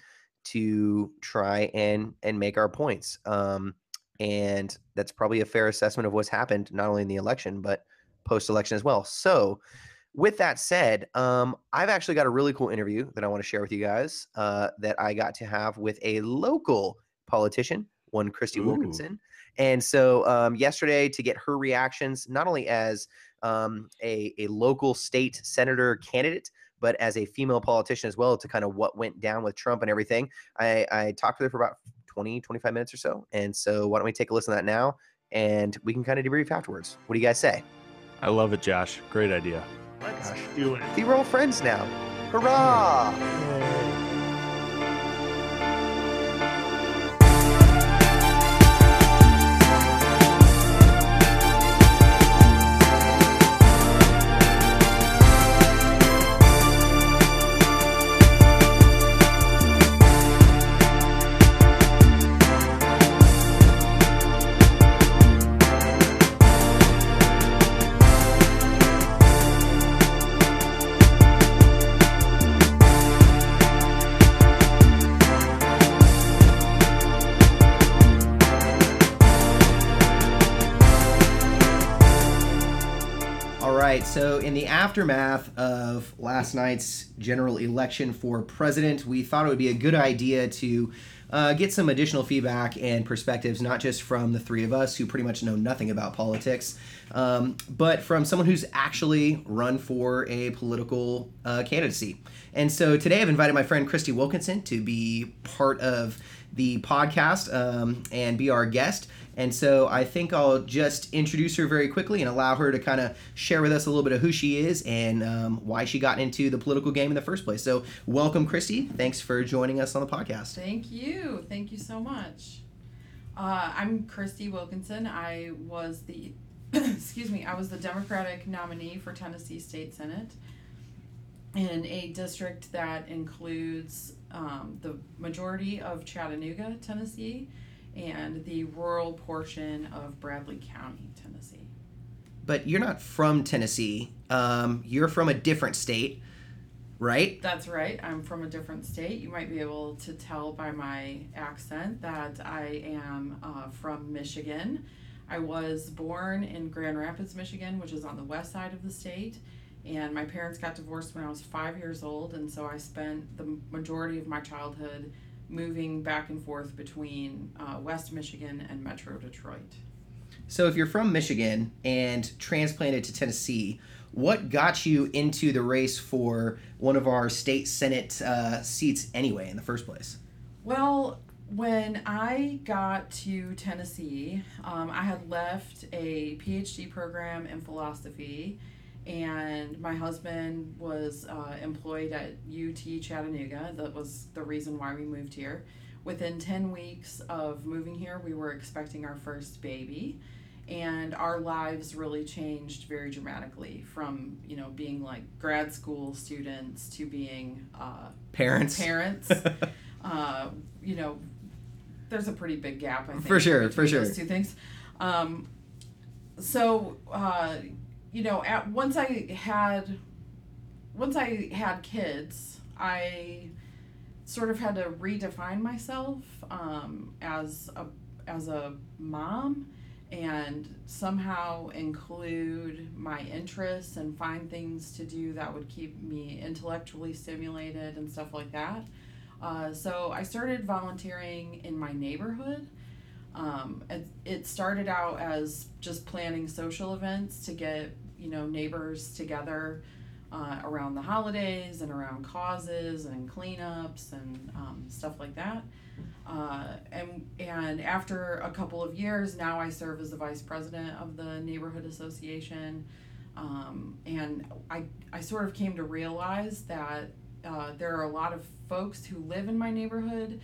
to try and and make our points. Um, and that's probably a fair assessment of what's happened, not only in the election but post-election as well. So, with that said, um, I've actually got a really cool interview that I want to share with you guys uh, that I got to have with a local politician, one Khristy Ooh. Wilkinson. And so um, yesterday, to get her reactions, not only as um, a, a local state senator candidate, but as a female politician as well, to kind of what went down with Trump and everything, I, I talked to her for about 20, 25 minutes or so. And so why don't we take a listen to that now? And we can kind of debrief afterwards. What do you guys say? i love it josh great idea let's Gosh. do it. See, we're all friends now. Hurrah! All so in the aftermath of last night's general election for president, we thought it would be a good idea to uh, get some additional feedback and perspectives, not just from the three of us who pretty much know nothing about politics, um, but from someone who's actually run for a political uh, candidacy. And so today I've invited my friend Khristy Wilkinson to be part of the podcast um, and be our guest. And so I think I'll just introduce her very quickly and allow her to kind of share with us a little bit of who she is and um, why she got into the political game in the first place. So, welcome, Khristy. Thanks for joining us on the podcast. Thank you. Thank you so much. Uh, I'm Khristy Wilkinson. I was the, *coughs* excuse me, I was the Democratic nominee for Tennessee State Senate in a district that includes um, the majority of Chattanooga, Tennessee, and the rural portion of Bradley County, Tennessee. but you're not from Tennessee. Um, you're from a different state, right? That's right. I'm from a different state. You might be able to tell by my accent that I am uh, from Michigan. I was born in Grand Rapids, Michigan, which is on the west side of the state. And my parents got divorced when I was five years old, and so I spent the majority of my childhood moving back and forth between uh, West Michigan and Metro Detroit. So if you're from Michigan and transplanted to Tennessee, what got you into the race for one of our state senate uh, seats anyway in the first place? Well, when I got to Tennessee, um, I had left a PhD program in philosophy, and my husband was uh, employed at UT Chattanooga. That was the reason why we moved here. Within 10 weeks of moving here, we were expecting our first baby. And our lives really changed very dramatically from you know being like grad school students to being uh, parents. parents. *laughs* Uh, you know there's a pretty big gap i think for sure for sure. those two things. Um, so uh, you know at once i had once i had kids i sort of had to redefine myself um, as a as a mom and somehow include my interests and find things to do that would keep me intellectually stimulated and stuff like that. Uh, so I started volunteering in my neighborhood. Um, it, it started out as just planning social events to get you know neighbors together uh, around the holidays and around causes and cleanups and um, stuff like that. Uh, and and after a couple of years, now I serve as the vice president of the neighborhood association. Um, and I, I sort of came to realize that uh, there are a lot of folks who live in my neighborhood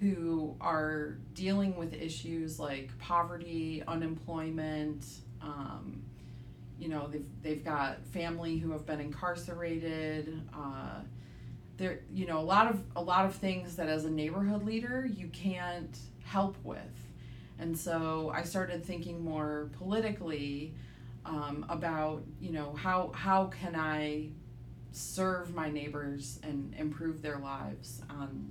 who are dealing with issues like poverty, unemployment. Um, you know, they've, they've got family who have been incarcerated. Uh, there you know a lot of a lot of things that as a neighborhood leader you can't help with and so i started thinking more politically um, about you know how how can i serve my neighbors and improve their lives on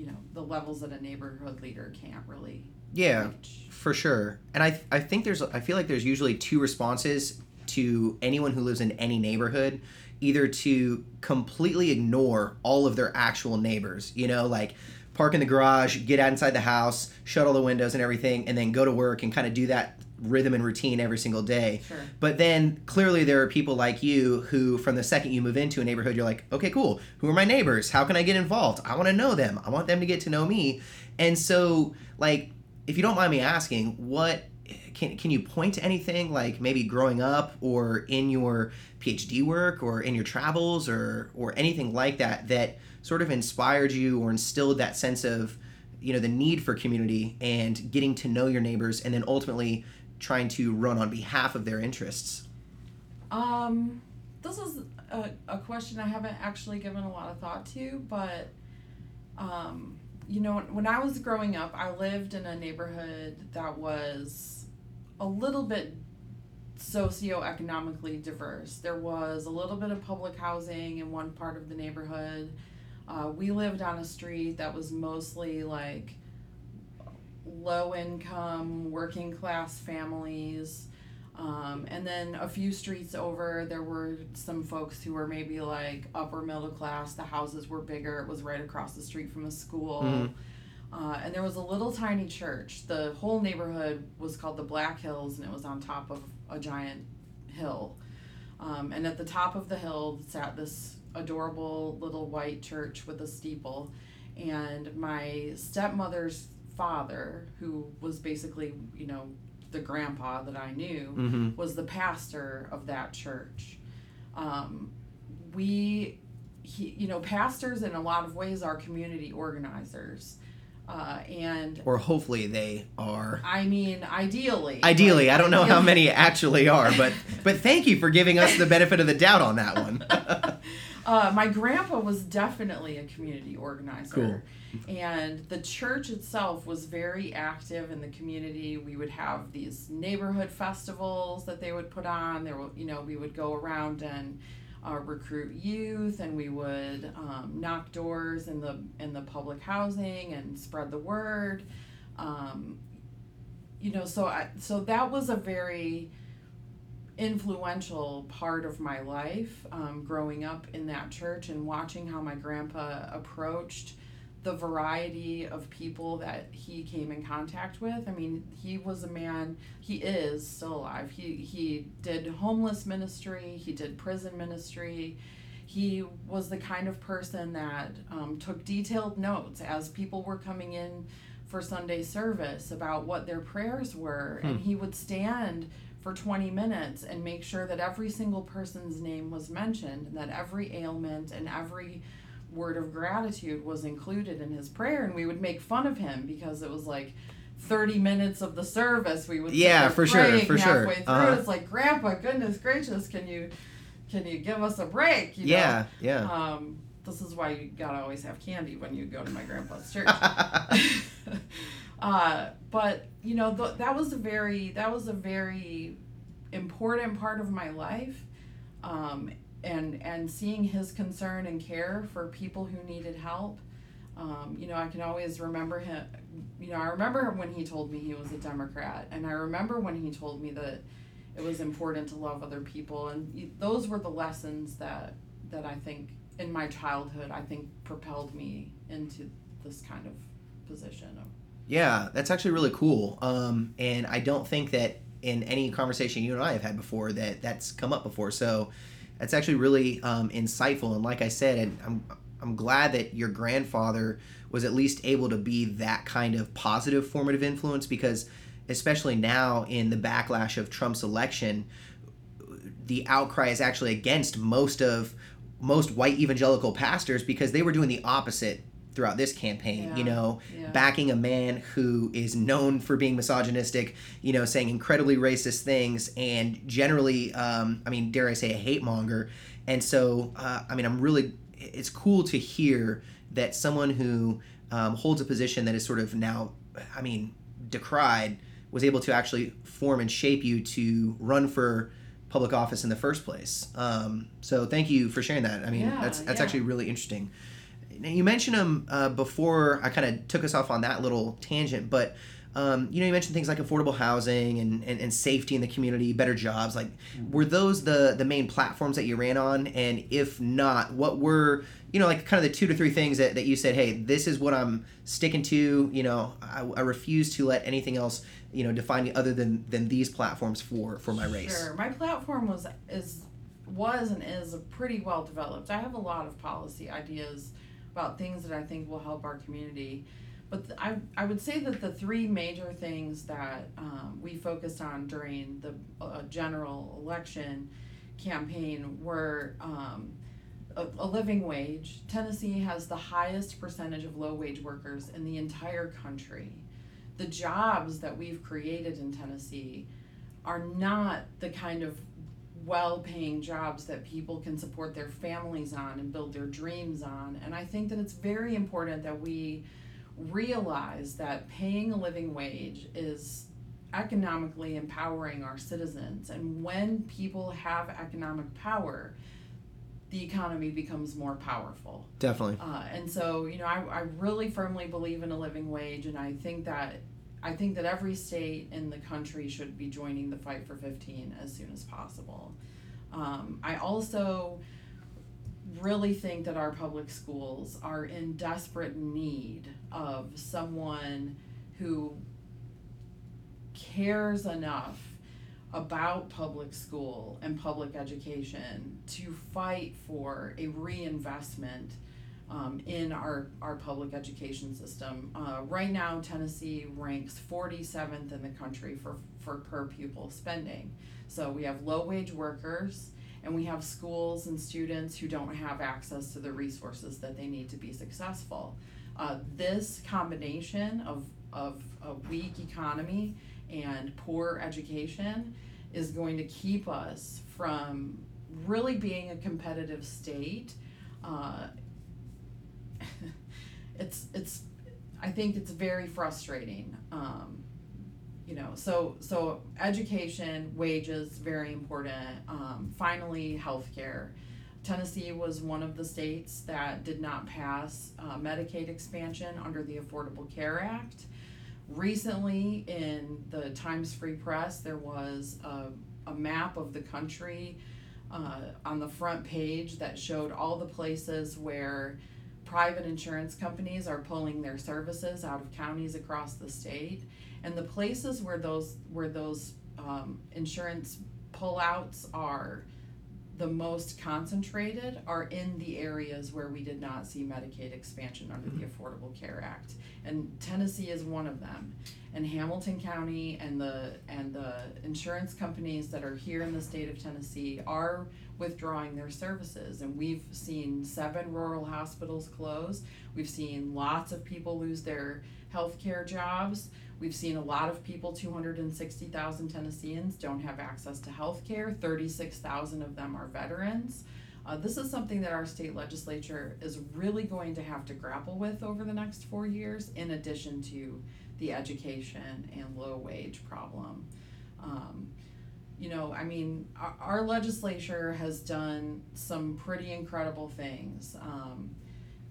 you know the levels that a neighborhood leader can't really yeah reach. for sure and i i think there's i feel like there's usually two responses to anyone who lives in any neighborhood either to completely ignore all of their actual neighbors, you know, like park in the garage, get outside the house, shut all the windows and everything, and then go to work and kind of do that rhythm and routine every single day. Sure. But then clearly there are people like you who, from the second you move into a neighborhood, you're like, okay, cool. Who are my neighbors? How can I get involved? I want to know them. I want them to get to know me. And so, like, if you don't mind me asking, what can, can you point to anything like maybe growing up or in your PhD work or in your travels or or anything like that that sort of inspired you or instilled that sense of you know the need for community and getting to know your neighbors and then ultimately trying to run on behalf of their interests Um, this is a, a question I haven't actually given a lot of thought to, but um, you know, when I was growing up, I lived in a neighborhood that was a little bit socioeconomically diverse. There was a little bit of public housing in one part of the neighborhood. Uh, we lived on a street that was mostly like low income, working class families. Um, and then a few streets over, there were some folks who were maybe like upper middle class. The houses were bigger. It was right across the street from a school. Mhm. Uh, and there was a little tiny church. The whole neighborhood was called the Black Hills, and it was on top of a giant hill. Um, and at the top of the hill sat this adorable little white church with a steeple. And my stepmother's father, who was basically, you know, the grandpa that I knew, mm-hmm. was the pastor of that church. Um, we, he, you know, pastors in a lot of ways are community organizers. Uh, and or hopefully they are I mean, ideally. ideally i don't know how many actually are but *laughs* but thank you for giving us the benefit of the doubt on that one *laughs* Uh, my grandpa was definitely a community organizer. Cool. And the church itself was very active in the community. We would have these neighborhood festivals that they would put on. There, were, you know, we would go around and uh, recruit youth, and we would um, knock doors in the in the public housing and spread the word. Um, you know, so I so that was a very influential part of my life um, growing up in that church and watching how my grandpa approached the variety of people that he came in contact with. I mean, he was a man, he is still alive. He, he did homeless ministry, he did prison ministry. He was the kind of person that um, took detailed notes as people were coming in for Sunday service about what their prayers were. And he would stand for 20 minutes and make sure that every single person's name was mentioned and that every ailment and every word of gratitude was included in his prayer and we would make fun of him because it was like 30 minutes of the service we would Yeah, for sure, for sure. halfway through. Uh-huh. it's like grandpa goodness gracious can you can you give us a break you know? Yeah, yeah. um this is why you gotta always have candy when you go to my grandpa's *laughs* church *laughs* uh, but you know th- that was a very that was a very important part of my life um, and and seeing his concern and care for people who needed help um, you know i can always remember him you know i remember when he told me he was a democrat and i remember when he told me that it was important to love other people and those were the lessons that that i think in my childhood i think propelled me into this kind of position Yeah, that's actually really cool. Um, and I don't think that in any conversation you and I have had before that that's come up before. So that's actually really um, insightful. And like I said, and I'm I'm glad that your grandfather was at least able to be that kind of positive formative influence because especially now in the backlash of Trump's election, the outcry is actually against most of most white evangelical pastors because they were doing the opposite throughout this campaign. You know, Yeah. backing a man who is known for being misogynistic, you know, saying incredibly racist things, and generally, um, I mean, dare I say, a hate monger. And so, uh, I mean, I'm really, it's cool to hear that someone who um, holds a position that is sort of now, I mean, decried, was able to actually form and shape you to run for public office in the first place. Um, so thank you for sharing that. I mean, Yeah, that's that's yeah. actually really interesting. Now, you mentioned them uh, before. I kind of took us off on that little tangent, but um, you know, you mentioned things like affordable housing and, and, and safety in the community, better jobs. Like, were those the the main platforms that you ran on? And if not, what were you know like kind of the two to three things that, that you said, hey, this is what I'm sticking to. You know, I, I refuse to let anything else you know define me other than than these platforms for for my race. Sure. My platform was is was and is pretty well developed. I have a lot of policy ideas about things that I think will help our community. But I, I would say that the three major things that um, we focused on during the uh, general election campaign were um, a, a living wage. Tennessee has the highest percentage of low wage workers in the entire country. The jobs that we've created in Tennessee are not the kind of well paying jobs that people can support their families on and build their dreams on. And I think that it's very important that we realize that paying a living wage is economically empowering our citizens. And when people have economic power, the economy becomes more powerful. Definitely. Uh, and so, you know, I, I really firmly believe in a living wage, and I think that I think that every state in the country should be joining the fight for 15 as soon as possible. Um, I also really think that our public schools are in desperate need of someone who cares enough about public school and public education to fight for a reinvestment um, in our, our public education system. Uh, right now, Tennessee ranks 47th in the country for, for per pupil spending. So we have low wage workers and we have schools and students who don't have access to the resources that they need to be successful. Uh, this combination of, of a weak economy and poor education is going to keep us from really being a competitive state Uh, *laughs* it's it's I think it's very frustrating. Um, you know, so so education, wages, very important. Um, finally, healthcare. Tennessee was one of the states that did not pass uh, Medicaid expansion under the Affordable Care Act. Recently, in the Times Free Press, there was a, a map of the country uh, on the front page that showed all the places where private insurance companies are pulling their services out of counties across the state. And the places where those where those um, insurance pullouts are the most concentrated are in the areas where we did not see Medicaid expansion under the mm-hmm. Affordable Care Act. And Tennessee is one of them. And Hamilton County and the and the insurance companies that are here in the state of Tennessee are withdrawing their services. And we've seen seven rural hospitals close. We've seen lots of people lose their healthcare jobs. We've seen a lot of people, 260,000 Tennesseans, don't have access to health care. 36,000 of them are veterans. Uh, this is something that our state legislature is really going to have to grapple with over the next four years, in addition to the education and low wage problem. Um, you know, I mean, our, our legislature has done some pretty incredible things. Um,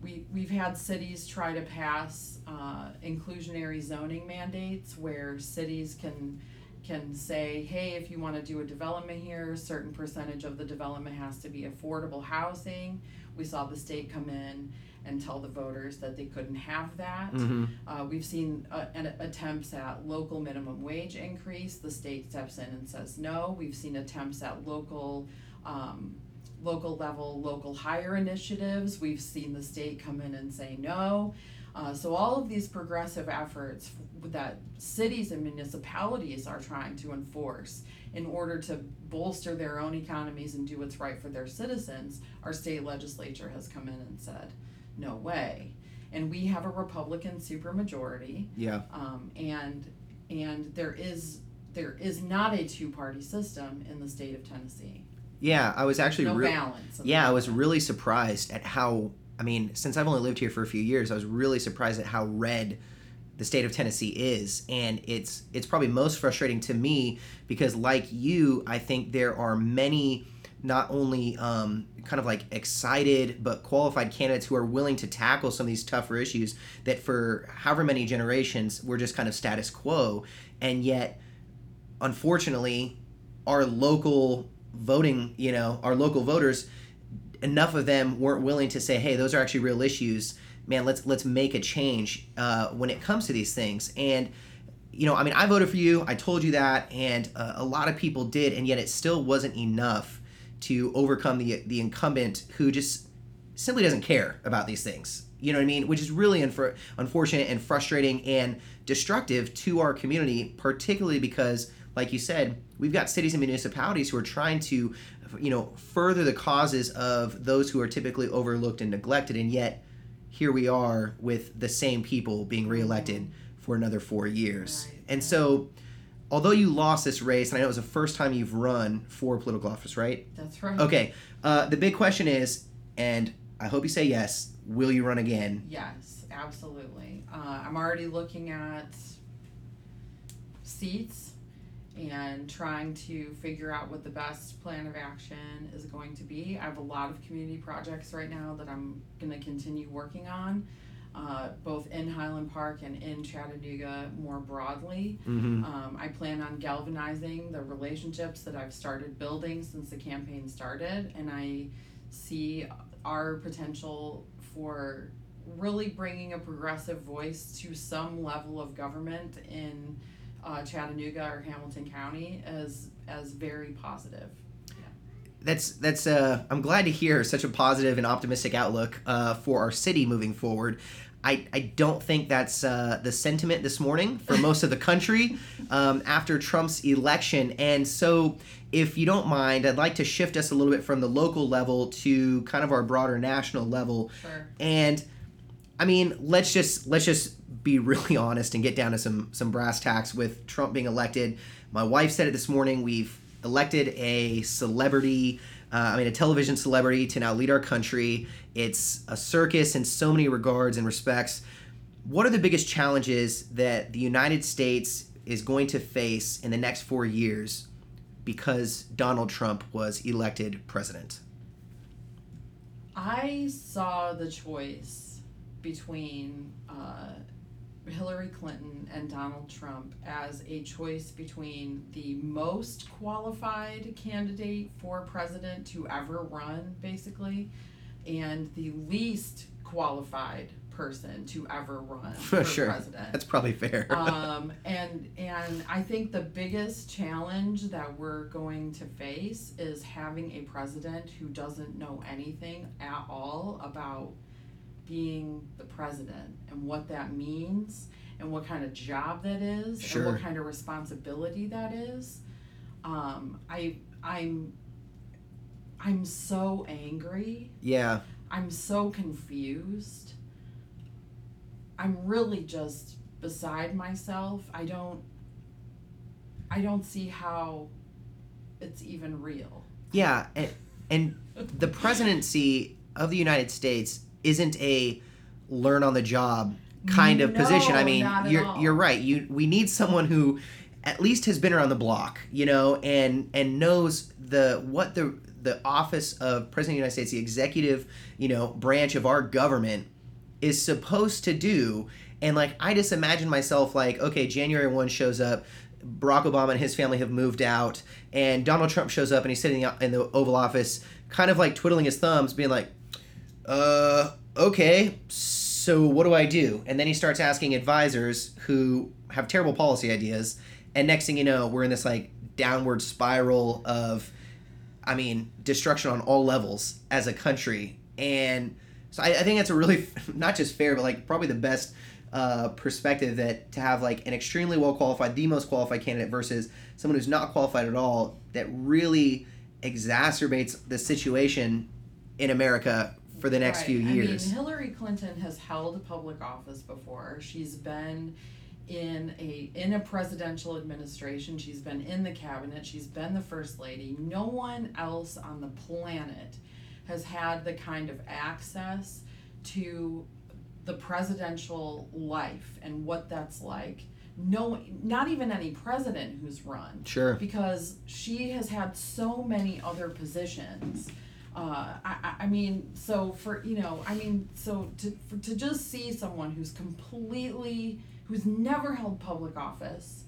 we, we've had cities try to pass uh, inclusionary zoning mandates where cities can can say, hey, if you want to do a development here, a certain percentage of the development has to be affordable housing. We saw the state come in and tell the voters that they couldn't have that. Mm-hmm. Uh, we've seen uh, an, attempts at local minimum wage increase. The state steps in and says no. We've seen attempts at local um, local level, local hire initiatives. We've seen the state come in and say no. Uh, so all of these progressive efforts that cities and municipalities are trying to enforce in order to bolster their own economies and do what's right for their citizens, our state legislature has come in and said, no way. And we have a Republican supermajority, Yeah. um, and and there is there is not a two party system in the state of Tennessee. Yeah, I was actually no re- balance. Yeah, I was really surprised at how. I mean, since I've only lived here for a few years, I was really surprised at how red the state of Tennessee is, and it's it's probably most frustrating to me because, like you, I think there are many not only um, kind of like excited but qualified candidates who are willing to tackle some of these tougher issues that for however many generations were just kind of status quo, and yet, unfortunately, our local voting, you know, our local voters, enough of them weren't willing to say, "Hey, those are actually real issues." Man, let's let's make a change uh, when it comes to these things. And you know, I mean, I voted for you. I told you that, and uh, a lot of people did, and yet it still wasn't enough to overcome the the incumbent who just simply doesn't care about these things. You know what I mean? Which is really unfor- unfortunate and frustrating and destructive to our community, particularly because, like you said, we've got cities and municipalities who are trying to, you know, further the causes of those who are typically overlooked and neglected, and yet here we are with the same people being reelected for another four years. Right. And so, although you lost this race, and I know it was the first time you've run for political office, right? That's right. Okay. Uh, the big question is, and I hope you say yes. Will you run again? Yes, absolutely. Uh, I'm already looking at seats and trying to figure out what the best plan of action is going to be. I have a lot of community projects right now that I'm going to continue working on, uh, both in Highland Park and in Chattanooga more broadly. Mm-hmm. Um, I plan on galvanizing the relationships that I've started building since the campaign started, and I see our potential for really bringing a progressive voice to some level of government in uh, Chattanooga or Hamilton County as as very positive. That's that's. Uh, I'm glad to hear such a positive and optimistic outlook uh, for our city moving forward. I, I don't think that's uh, the sentiment this morning for *laughs* most of the country um, after Trump's election. And so, if you don't mind, I'd like to shift us a little bit from the local level to kind of our broader national level. Sure. And I mean, let's just let's just be really *laughs* honest and get down to some some brass tacks with Trump being elected. My wife said it this morning. We've elected a celebrity uh, I mean, a television celebrity to now lead our country. It's a circus in so many regards and respects. What are the biggest challenges that the United States is going to face in the next four years because Donald Trump was elected president? I saw the choice between uh, Hillary Clinton and Donald Trump as a choice between the most qualified candidate for president to ever run, basically, and the least qualified person to ever run *laughs* for sure. president. That's probably fair. um, *laughs* and and I think the biggest challenge that we're going to face is having a president who doesn't know anything at all about being the president and what that means and what kind of job that is and what kind of responsibility that is. Um, I I'm I'm so angry. yeah. I'm so confused. I'm really just beside myself. I don't I don't see how it's even real. Yeah, and, and the presidency of the United States isn't a learn on the job kind of position. I mean, you're all. you're right. You we need someone who at least has been around the block, you know, and and knows the what the the office of president of the United States, the executive, you know, branch of our government is supposed to do. And like I just imagine myself like, okay, January 1 shows up, Barack Obama and his family have moved out, and Donald Trump shows up and he's sitting in the Oval Office, kind of like twiddling his thumbs, being like, uh, okay, so what do I do? And then he starts asking advisors who have terrible policy ideas, and next thing you know, we're in this like downward spiral of, I mean, destruction on all levels as a country. And so I, I think that's a really, *laughs* not just fair, but like probably the best uh, perspective that to have like an extremely well qualified, the most qualified candidate versus someone who's not qualified at all that really exacerbates the situation in America for the next Right. few I years. mean, Hillary Clinton has held public office before. She's been in a in a presidential administration. She's been in the cabinet. She's been the first lady. No one else on the planet has had the kind of access to the presidential life and what that's like. No, not even any president who's run Sure. because she has had so many other positions. Uh, I, I- mean, so for you know, I mean, so to for, to just see someone who's completely who's never held public office.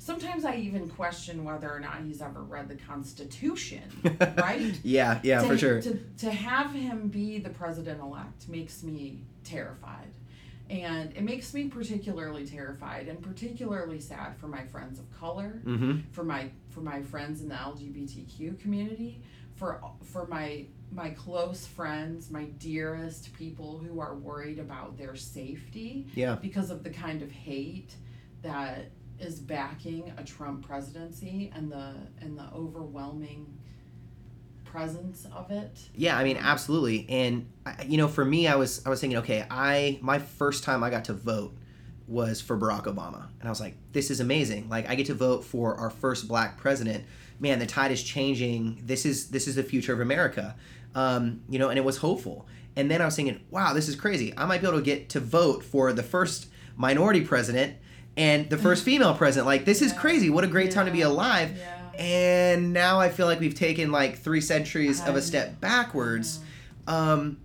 Sometimes I even question whether or not he's ever read the Constitution, *laughs* right? Yeah, yeah, to, for sure. To, to have him be the president elect makes me terrified. And it makes me particularly terrified and particularly sad for my friends of color, Mm-hmm. for my for my friends in the LGBTQ community, for for my my close friends, my dearest people who are worried about their safety Yeah. because of the kind of hate that is backing a Trump presidency and the and the overwhelming presence of it. Yeah, I mean, absolutely. And you know, for me, I was I was thinking, okay, I my first time I got to vote was for Barack Obama, and I was like, this is amazing. Like, I get to vote for our first black president. Man, the tide is changing. This is this is the future of America. Um, you know, and it was hopeful. And then I was thinking, wow, this is crazy. I might be able to get to vote for the first minority president and the first *laughs* female president. Like, this is Yeah. crazy. What a great time to be alive. Yeah. And now I feel like we've taken like three centuries of a step backwards, um,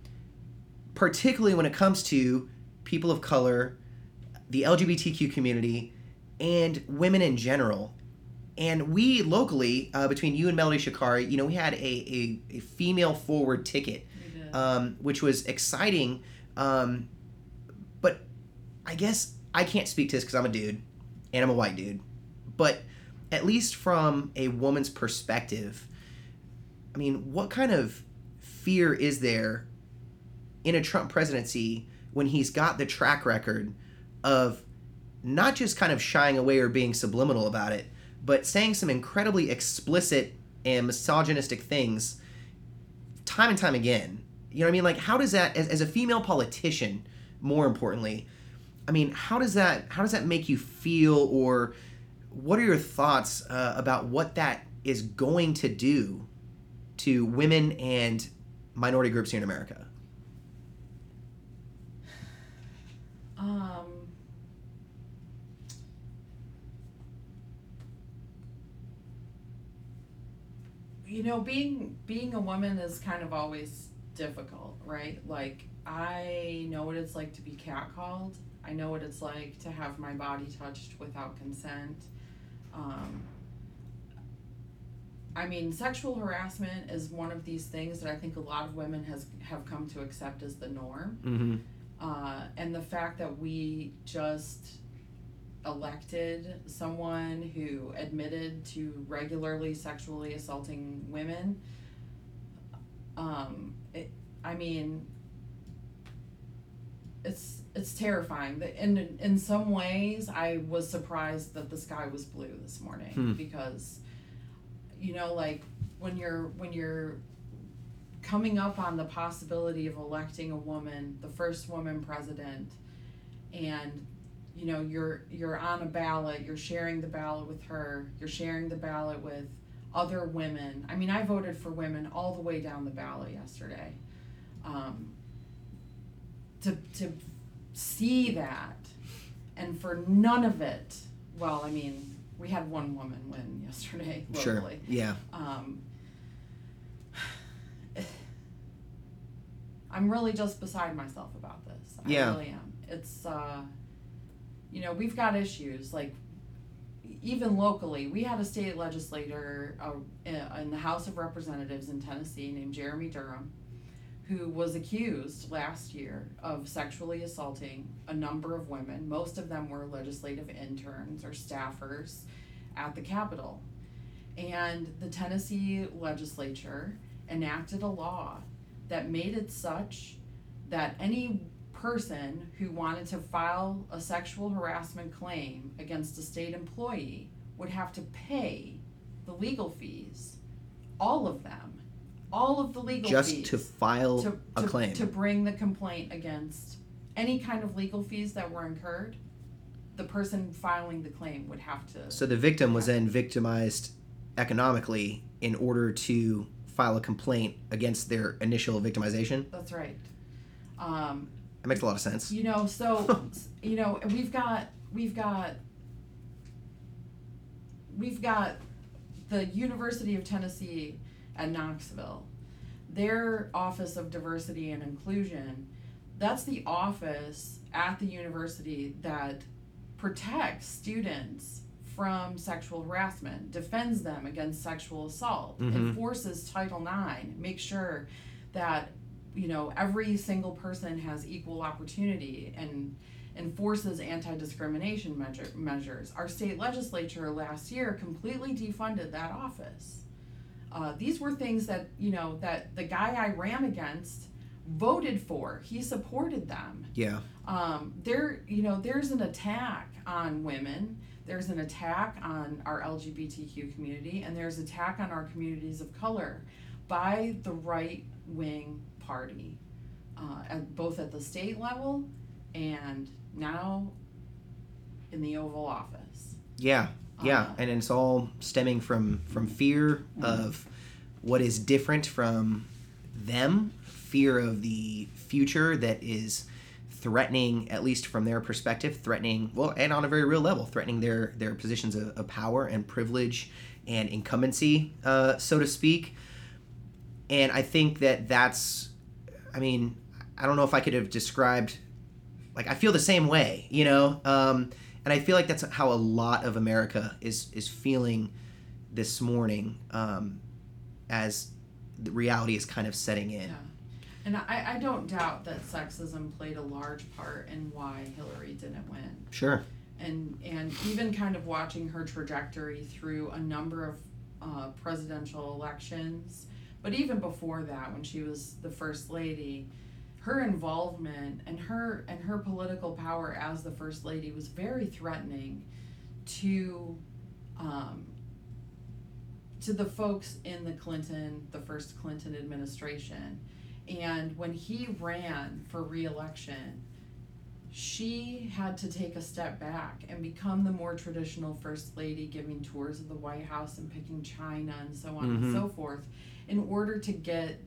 particularly when it comes to people of color, the LGBTQ community, and women in general. And we locally, uh, between you and Melody Shekari, you know, we had a, a, a female forward ticket, um, which was exciting. Um, but I guess I can't speak to this because I'm a dude and I'm a white dude. But at least from a woman's perspective, I mean, what kind of fear is there in a Trump presidency when he's got the track record of not just kind of shying away or being subliminal about it, but saying some incredibly explicit and misogynistic things time and time again? You know what I mean? Like, how does that, as, as a female politician, more importantly, I mean, how does that how does that make you feel, or what are your thoughts uh, about what that is going to do to women and minority groups here in America? Um, you know, being being a woman is kind of always difficult, right? Like I know what it's like to be catcalled. I know what it's like to have my body touched without consent. Um, I mean, sexual harassment is one of these things that I think a lot of women has have come to accept as the norm. Mm-hmm. Uh, and the fact that we just elected someone who admitted to regularly sexually assaulting women, um, it, I mean, it's it's terrifying. That in in some ways, I was surprised that the sky was blue this morning Hmm. because, you know, like when you're when you're coming up on the possibility of electing a woman, the first woman president, and you know you're you're on a ballot, you're sharing the ballot with her, you're sharing the ballot with other women. I mean, I voted for women all the way down the ballot yesterday. Um, to to see that, and for none of it, well, I mean, we had one woman win yesterday Sure. Yeah. Um, I'm really just beside myself about this. I Yeah. really am. It's, uh, you know, we've got issues like even locally. We had a state legislator uh, in in the House of Representatives in Tennessee named Jeremy Durham, who was accused last year of sexually assaulting a number of women. Most of them were legislative interns or staffers at the Capitol. And the Tennessee legislature enacted a law that made it such that any person who wanted to file a sexual harassment claim against a state employee would have to pay the legal fees, all of them, all of the legal fees. Just fees to file to, a to, claim. to bring the complaint against any kind of legal fees that were incurred. The person filing the claim would have to. So the victim was then victimized economically in order to file a complaint against their initial victimization. That's right. Um, That makes a lot of sense. you know, so *laughs* you know, we've got we've got we've got the University of Tennessee at Knoxville. Their Office of Diversity and Inclusion, that's the office at the university that protects students from sexual harassment, defends them against sexual assault, Mhm. enforces Title IX, makes sure that you know every single person has equal opportunity and enforces anti-discrimination measure, measures. Our state legislature last year completely defunded that office. Uh, these were things that you know that the guy I ran against voted for. He supported them. Yeah. Um, there, you know, there's an attack on women. There's an attack on our LGBTQ community, and there's attack on our communities of color by the right wing party, uh, at, both at the state level and now in the Oval Office. Yeah. Yeah. Uh, and it's all stemming from from fear of what is different from them, fear of the future that is threatening at least from their perspective threatening well and on a very real level threatening their their positions of, of power and privilege and incumbency uh, so to speak and i think that that's i mean i don't know if i could have described like i feel the same way you know um, and i feel like that's how a lot of america is is feeling this morning um, as the reality is kind of setting in Yeah. And I, I don't doubt that sexism played a large part in why Hillary didn't win. sure and and even kind of watching her trajectory through a number of uh, presidential elections, but even before that, when she was the first lady, her involvement and her and her political power as the first lady was very threatening to um, to the folks in the Clinton, the first Clinton administration. And when he ran for reelection, she had to take a step back and become the more traditional first lady, giving tours of the White House and picking China and so on Mhm. and so forth, in order to get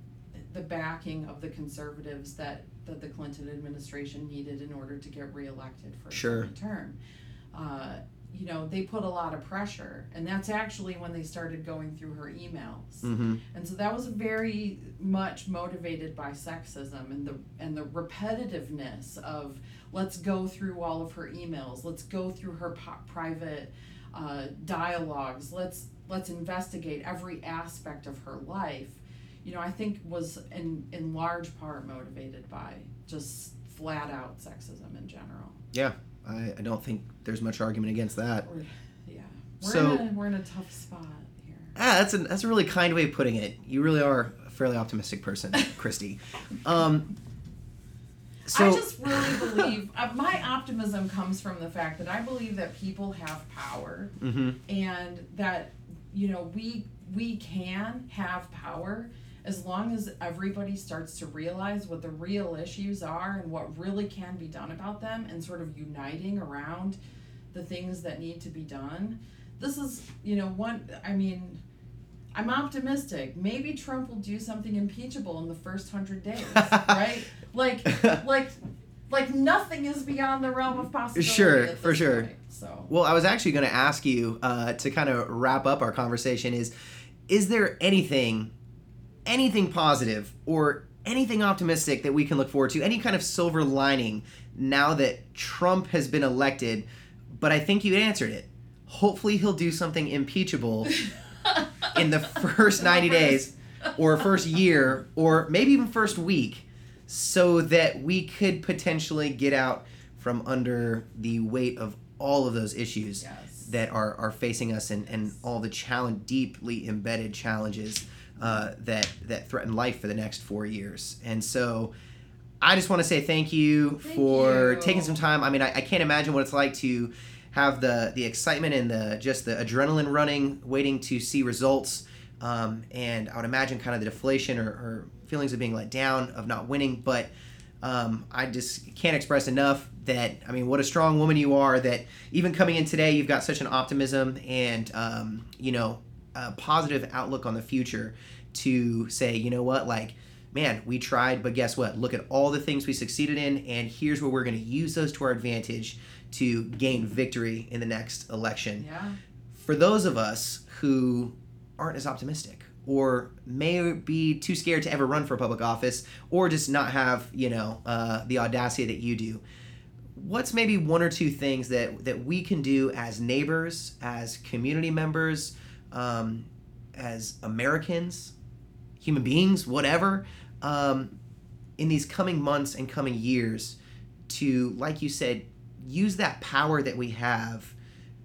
the backing of the conservatives that, that the Clinton administration needed in order to get reelected for a Sure. second term. Uh, you know, they put a lot of pressure, and that's actually when they started going through her emails. Mm-hmm. And so that was very much motivated by sexism and the and the repetitiveness of let's go through all of her emails, let's go through her po- private uh, dialogues, let's let's investigate every aspect of her life. You know, I think was in in large part motivated by just flat out sexism in general. Yeah, I, I don't think there's much argument against that. We're, yeah, we're So- in a, we're in a tough spot here. Ah, that's a that's a really kind way of putting it. You really are a fairly optimistic person, *laughs* Khristy. Um, so I just really believe uh, my optimism comes from the fact that I believe that people have power Mhm. and that you know we we can have power as long as everybody starts to realize what the real issues are and what really can be done about them and sort of uniting around the things that need to be done. This is, you know, one I mean I'm optimistic. Maybe Trump will do something impeachable in the first hundred days, *laughs* right? Like, like, like nothing is beyond the realm of possibility. Sure, for sure. point, so Well, I was actually going to ask you uh, to kind of wrap up our conversation is is there anything anything positive or anything optimistic that we can look forward to any kind of silver lining now that Trump has been elected but I think you answered it hopefully he'll do something impeachable *laughs* in the first 90 days *laughs* or first year or maybe even first week so that we could potentially get out from under the weight of all of those issues Yes. that are, are facing us and, and all the challenge deeply embedded challenges uh, that that threaten life for the next four years and so i just want to say thank you Thank for you. taking some time i mean I, I can't imagine what it's like to have the the excitement and the just the adrenaline running waiting to see results um, and i would imagine kind of the deflation or, or feelings of being let down of not winning but um, I just can't express enough that I mean, what a strong woman you are. That even coming in today, you've got such an optimism and um, you know a positive outlook on the future to say, you know what, like, man, we tried, but guess what? Look at all the things we succeeded in, and here's where we're going to use those to our advantage to gain victory in the next election yeah. for those of us who aren't as optimistic or may be too scared to ever run for public office or just not have you know uh, the audacity that you do. What's maybe one or two things that that we can do as neighbors as community members um, as americans human beings whatever um, in these coming months and coming years to like you said use that power that we have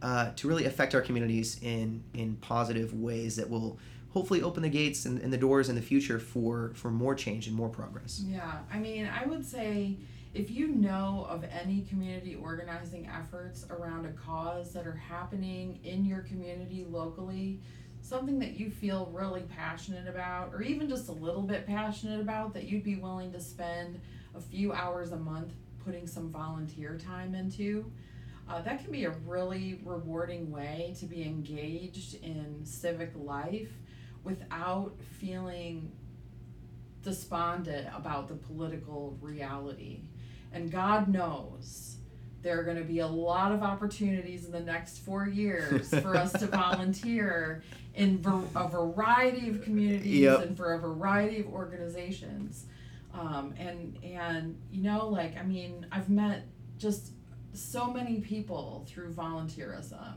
uh, to really affect our communities in in positive ways that will hopefully open the gates and, and the doors in the future for for more change and more progress. Yeah, I mean, I would say if you know of any community organizing efforts around a cause that are happening in your community locally, something that you feel really passionate about, or even just a little bit passionate about, that you'd be willing to spend a few hours a month putting some volunteer time into. Uh, that can be a really rewarding way to be engaged in civic life without feeling despondent about the political reality. And God knows there are going to be a lot of opportunities in the next four years *laughs* for us to volunteer in ver- a variety of communities Yep. and for a variety of organizations. Um, and and you know, like I mean, I've met just so many people through volunteerism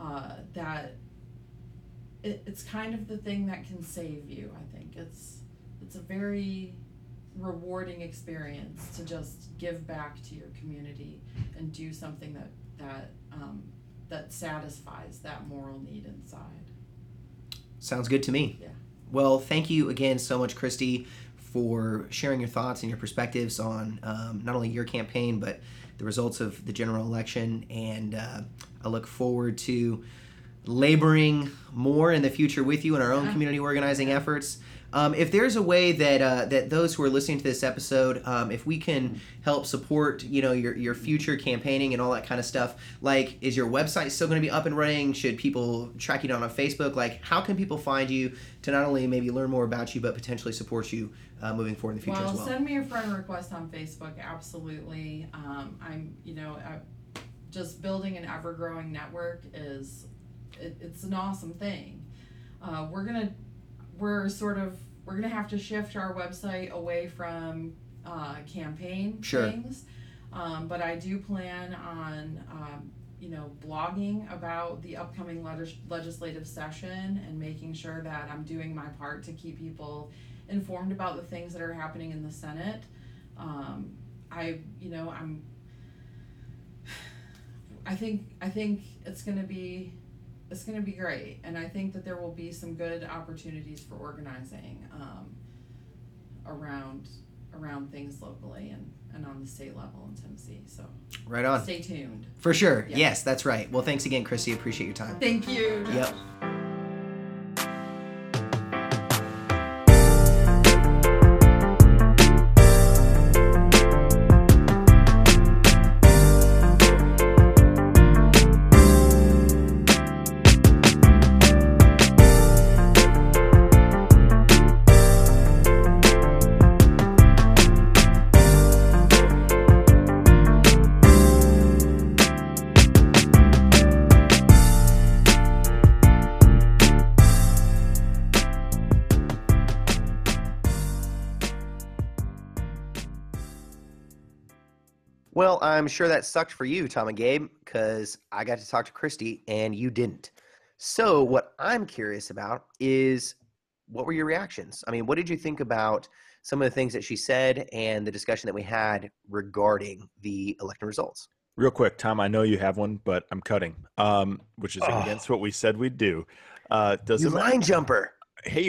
uh, that it, it's kind of the thing that can save you. I think it's it's a very rewarding experience to just give back to your community and do something that that um, that satisfies that moral need inside. Sounds good to me. Yeah. Well, thank you again so much, Khristy, for sharing your thoughts and your perspectives on um, not only your campaign but the results of the general election. And uh, I look forward to laboring more in the future with you in our own community organizing efforts. Um, if there's a way that uh, that those who are listening to this episode, um, if we can help support, you know, your your future campaigning and all that kind of stuff, like, is your website still going to be up and running? Should people track you down on Facebook? Like, how can people find you to not only maybe learn more about you, but potentially support you uh, moving forward in the future well, as well? send me a friend request on Facebook. Absolutely. Um, I'm, you know, I, just building an ever growing network is, it, it's an awesome thing. Uh, we're gonna, we're sort of, we're gonna have to shift our website away from uh, campaign Sure. things. Um, but I do plan on, um, you know, blogging about the upcoming legis- legislative session and making sure that I'm doing my part to keep people informed about the things that are happening in the Senate. Um, I, you know, I'm. I think I think it's gonna be, it's gonna be great, and I think that there will be some good opportunities for organizing um, around around things locally and, and on the state level in Tennessee. So Right on. stay tuned. For sure. Yeah. Yes, that's right. Well, thanks again, Khristy. Appreciate your time. Thank you. Yep. I'm sure that sucked for you, Tom and Gabe, because I got to talk to Khristy and you didn't. So, what I'm curious about is what were your reactions? I mean, what did you think about some of the things that she said and the discussion that we had regarding the election results? Real quick, Tom, I know you have one, but I'm cutting, um, which is Oh. against what we said we'd do. Uh, You doesn't line jumper. Hey,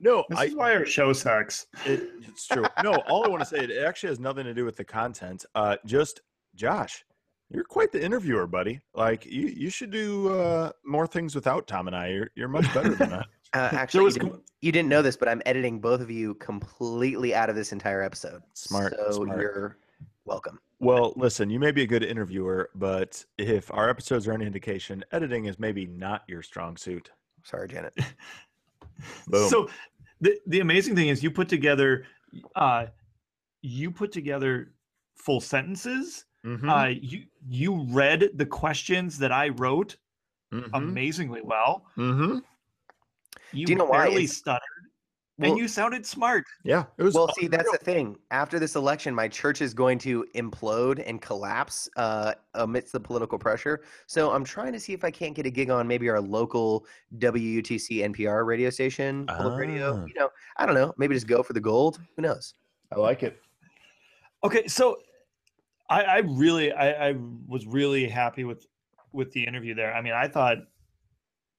no, This I, is why our show sucks. it, it's true. No, all I want to say, it actually has nothing to do with the content. Uh, just Josh, you're quite the interviewer, buddy. Like you, you should do uh, more things without Tom and I. You're, you're much better than that. *laughs* Uh, There actually, you didn't, com- you didn't know this, but I'm editing both of you completely out of this entire episode. Smart, So smart. you're welcome. Well, listen, you may be a good interviewer, but if our episodes are any indication, editing is maybe not your strong suit. Sorry, Janet. *laughs* *laughs* Boom. So the the amazing thing is you put together uh you put together full sentences. Mhm, Uh you you read the questions that I wrote mhm, amazingly well. mhm. You, Do you know why? barely It's- stuttered Well- and you sounded smart. Yeah, it was. Well, see, that's the thing. After this election, my church is going to implode and collapse uh, amidst the political pressure. So I'm trying to see if I can't get a gig on maybe our local WUTC NPR radio station, public radio. Ah. You know, I don't know. Maybe just go for the gold. Who knows? I like it. Okay, so I, I really I, I was really happy with with the interview there. I mean, I thought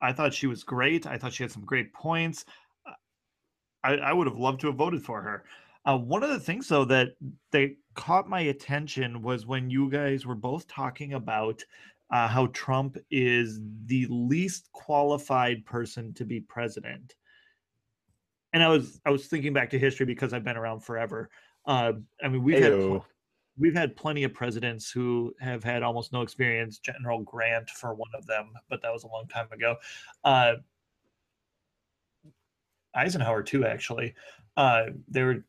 I thought she was great. I thought she had some great points. I, I would have loved to have voted for her. Uh, one of the things though that that caught my attention was when you guys were both talking about uh, how Trump is the least qualified person to be president. And I was I was thinking back to history because I've been around forever. Uh, I mean, we've had pl- we've had plenty of presidents who have had almost no experience. General Grant for one of them, but that was a long time ago. Eisenhower too, actually. Uh, they were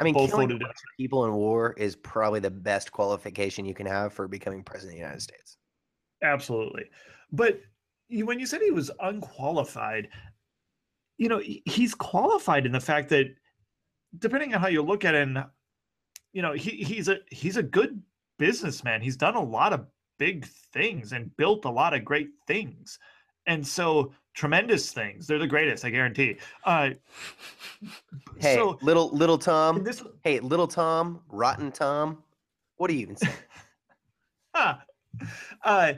I mean, both killing voted. people in war is probably the best qualification you can have for becoming president of the United States. Absolutely. But when you said he was unqualified, you know, he's qualified in the fact that depending on how you look at it, and you know, he, he's a he's a good businessman. He's done a lot of big things and built a lot of great things. And so tremendous things. They're the greatest, I guarantee. Uh Hey, so little little Tom. this Hey, little Tom, rotten Tom. What do you even say? *laughs* Huh. Uh,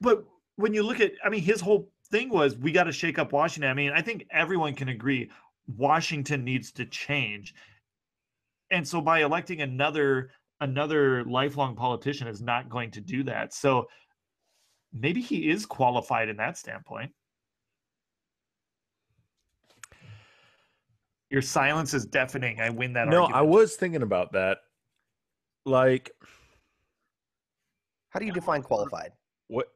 but when you look at, I mean, his whole thing was we got to shake up Washington. I mean, I think everyone can agree Washington needs to change. And so by electing another another lifelong politician is not going to do that. So maybe he is qualified in that standpoint. Your silence is deafening. I win that no, argument. I was thinking about that. Like, How do you define qualified? what?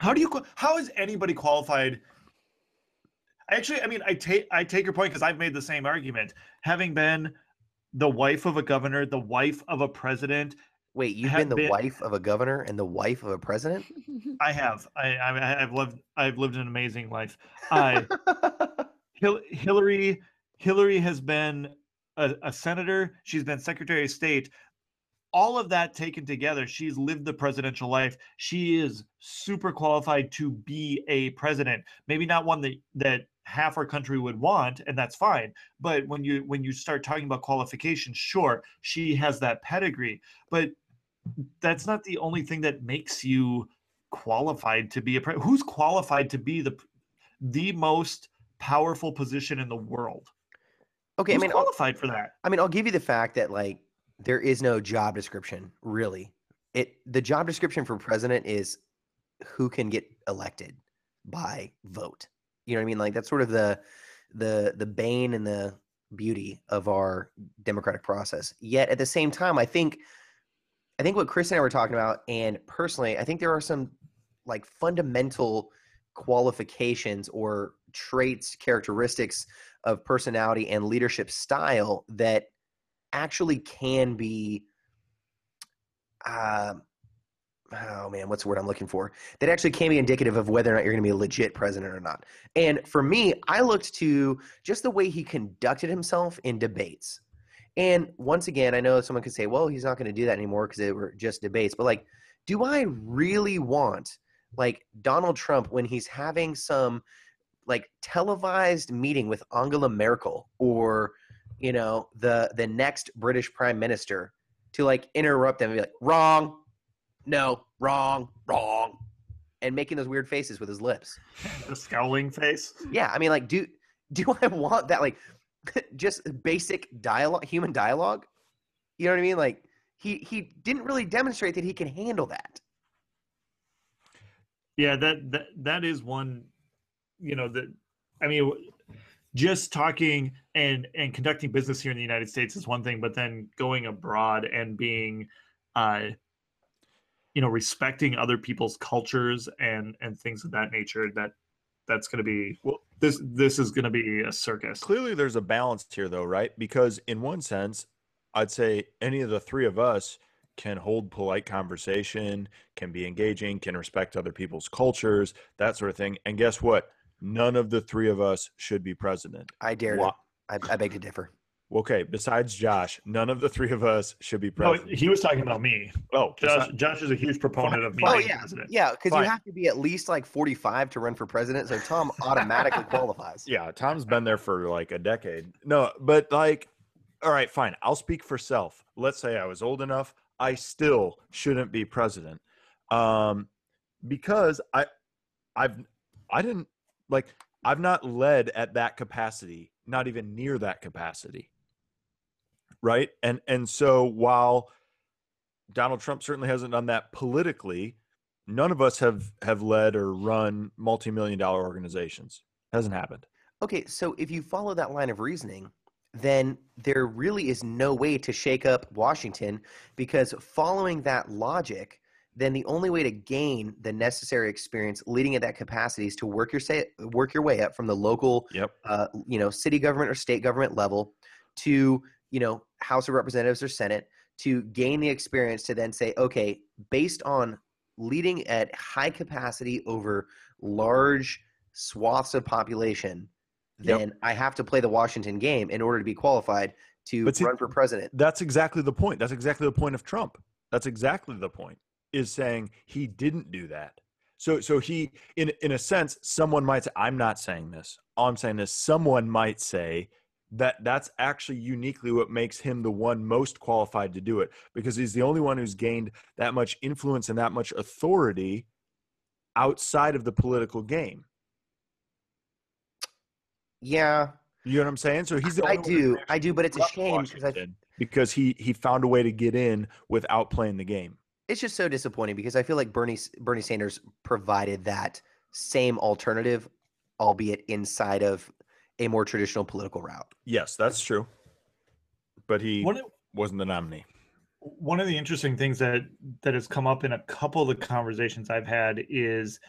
How do you? qua- How is anybody qualified? Actually, I mean, I take I take your point because I've made the same argument. Having been the wife of a governor, the wife of a president, Wait, you've have been the been- wife of a governor and the wife of a president? I have. I, I I've lived I've lived an amazing life. I *laughs* Hil- Hillary Hillary has been a, a senator. She's been Secretary of State. All of that taken together, she's lived the presidential life. She is super qualified to be a president. Maybe not one that that half our country would want, and that's fine. But when you when you start talking about qualifications, sure, she has that pedigree. But that's not the only thing that makes you qualified to be a pre- who's qualified to be the the most powerful position in the world. okay, I Who's mean, I'll, qualified for that? I mean, I'll give you the fact that like there is no job description really. It the job description for president is who can get elected by vote. You know what I mean? Like that's sort of the the the bane and the beauty of our democratic process. Yet at the same time, I think I think what Chris and I were talking about, and personally, I think there are some like fundamental qualifications or traits, characteristics of personality and leadership style that actually can be um oh man what's the word i'm looking for? That actually can be indicative of whether or not you're going to be a legit president or not. And for me i looked to just the way he conducted himself in debates. And once again i know someone could say well he's not going to do that anymore because they were just debates but like do i really want like donald trump when he's having some like televised meeting with angela merkel or you know the the next british prime minister to like interrupt them and be like wrong. No. Wrong. Wrong. And making those weird faces with his lips. *laughs* The scowling face. yeah i mean like do do i want that like *laughs* just basic dialogue human dialogue? You know what i mean? Like he he didn't really demonstrate that he can handle that Yeah, that that that is one. You know that. I mean, just talking and and conducting business here in the United States is one thing, but then going abroad and being, uh, you know, respecting other people's cultures and and things of that nature. That that's going to be well. This this is going to be a circus. Clearly, there's a balance here, though, right? Because in one sense, I'd say any of the three of us can hold polite conversation, can be engaging, can respect other people's cultures, that sort of thing. And guess what? None of the three of us should be president. i dare Wha- to I, I beg to differ Okay, besides Josh, none of the three of us should be No, president. he was talking about me. oh, Josh, besi- Josh is a huge proponent of me Oh, yeah. president. yeah because you have to be at least like 45 to run for president so tom automatically *laughs* qualifies yeah, Tom's been there for like a decade. No, but like, all right, fine. I'll speak for self. Let's say I was old enough. I still shouldn't be president, um, because I, I've, I didn't like. I've not led at that capacity, not even near that capacity. Right, and and so while Donald Trump certainly hasn't done that politically, none of us have have led or run multi-million dollar organizations. Hasn't happened. Okay, so if you follow that line of reasoning, then there really is no way to shake up Washington because following that logic, then the only way to gain the necessary experience leading at that capacity is to work your say, work your way up from the local, Yep. uh, you know, city government or state government level to you know House of Representatives or Senate to gain the experience to then say, okay, based on leading at high capacity over large swaths of population, Yep. then I have to play the Washington game in order to be qualified to see- run for president. That's exactly the point. That's exactly the point of Trump. That's exactly the point. Is saying he didn't do that. So so he in in a sense someone might say I'm not saying this. All I'm saying is someone might say that that's actually uniquely what makes him the one most qualified to do it because he's the only one who's gained that much influence and that much authority outside of the political game. Yeah, You know what I'm saying? So he's the I only one do, actually I do, but it's a shame because I, because he he found a way to get in without playing the game. it's just so disappointing because I feel like Bernie Bernie Sanders provided that same alternative, albeit inside of a more traditional political route. Yes, that's true. But he One wasn't the nominee. one of the interesting things that that has come up in a couple of the conversations I've had is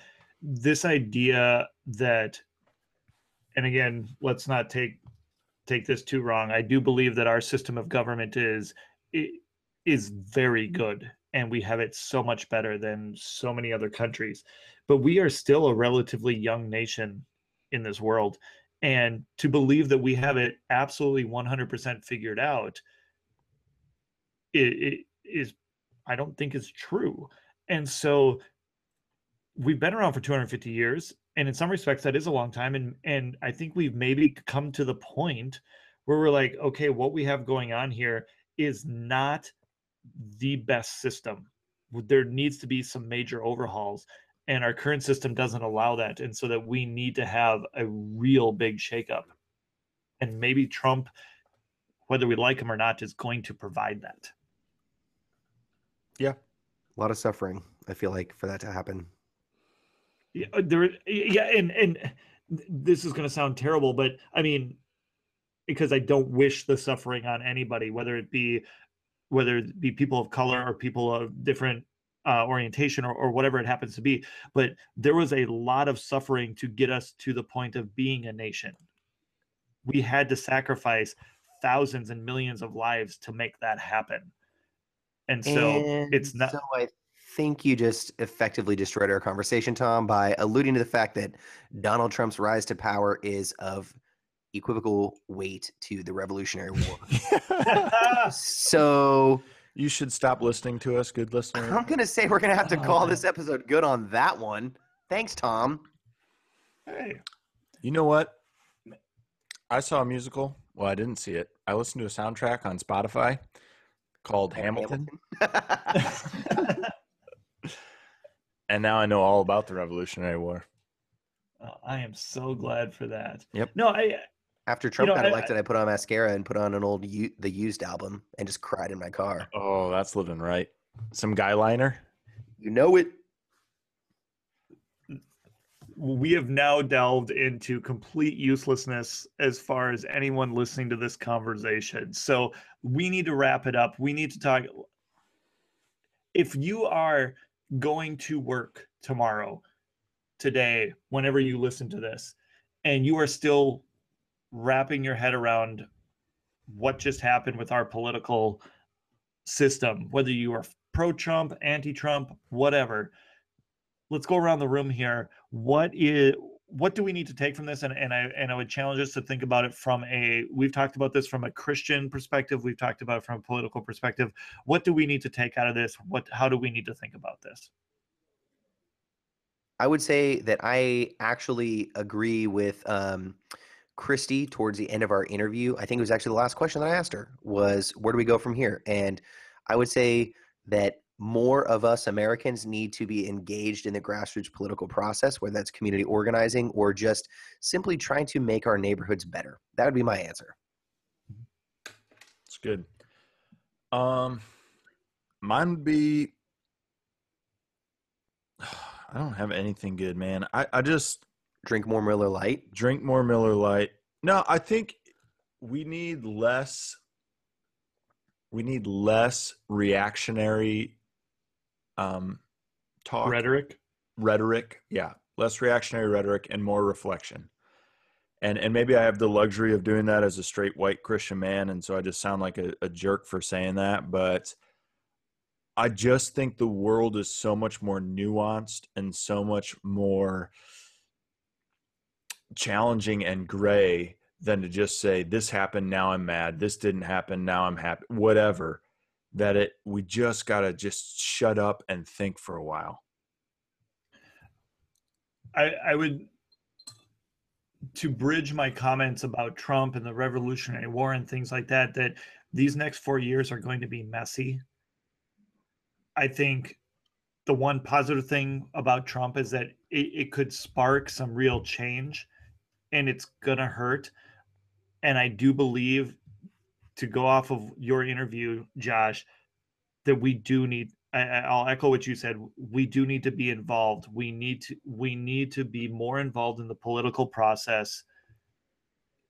this idea that and again, let's not take take this too wrong. I do believe that our system of government is is very good and we have it so much better than so many other countries. But we are still a relatively young nation in this world and to believe that we have it absolutely 100% figured out it, it is i don't think is true and so we've been around for 250 years and in some respects that is a long time and and i think we've maybe come to the point where we're like okay what we have going on here is not the best system there needs to be some major overhauls and our current system doesn't allow that and so that we need to have a real big shakeup and maybe trump whether we like him or not is going to provide that Yeah. A lot of suffering, I feel like, for that to happen. Yeah uh, there yeah and and this is going to sound terrible but i mean because i don't wish the suffering on anybody whether it be whether it be people of color or people of different uh, orientation or, or whatever it happens to be but there was a lot of suffering to get us to the point of being a nation. We had to sacrifice thousands and millions of lives to make that happen. And so it's not So I think you just effectively destroyed our conversation, Tom, by alluding to the fact that Donald Trump's rise to power is of equivocal weight to the Revolutionary War. *laughs* so you should stop listening to us, good listener. I'm gonna say we're gonna have to call oh, this episode good on that one. Thanks, Tom. hey, You know what? I saw a musical. Well, I didn't see it. I listened to a soundtrack on Spotify called Hamilton, *laughs* *laughs* and now I know all about the Revolutionary War. Oh, I am so glad for that. Yep. No, I After Trump know, got I- elected, I, put on mascara and put on an old U- the used album and just cried in my car. Oh, that's living right. Some guy liner. You know it. we have now delved into complete uselessness as far as anyone listening to this conversation. So we need to wrap it up. We need to talk. If you are going to work tomorrow, today, whenever you listen to this, and you are still wrapping your head around what just happened with our political system, whether you are pro Trump, anti Trump, whatever, let's go around the room here. What is what do we need to take from this? And, and I and I would challenge us to think about it from a we've talked about this from a Christian perspective, we've talked about it from a political perspective. What do we need to take out of this? What how do we need to think about this? I would say that I actually agree with um, Khristy towards the end of our interview. I think it was actually the last question that I asked her was, "Where do we go from here?" And I would say that more of us Americans need to be engaged in the grassroots political process, whether that's community organizing or just simply trying to make our neighborhoods better. That would be my answer. It's good. Um, mine would be. *sighs* I don't have anything good, man. I, I just Drink more Miller Lite. drink more Miller Lite. No, I think we need less. We need less reactionary um, talk. Rhetoric. rhetoric yeah. Less reactionary rhetoric and more reflection. And and maybe i have the luxury of doing that as a straight white christian man and so i just sound like a, a jerk for saying that but i just think the world is so much more nuanced and so much more challenging and gray than to just say this happened now i'm mad. This didn't happen now i'm happy whatever that it we just got to just shut up and think for a while I, I would to bridge my comments about Trump and the Revolutionary War and things like that, that these next four years are going to be messy. I think the one positive thing about Trump is that it, it could spark some real change and it's gonna hurt. And I do believe to go off of your interview, Josh, that we do need I, I- I'll echo what you said. We do need to be involved. We need to we need to be more involved in the political process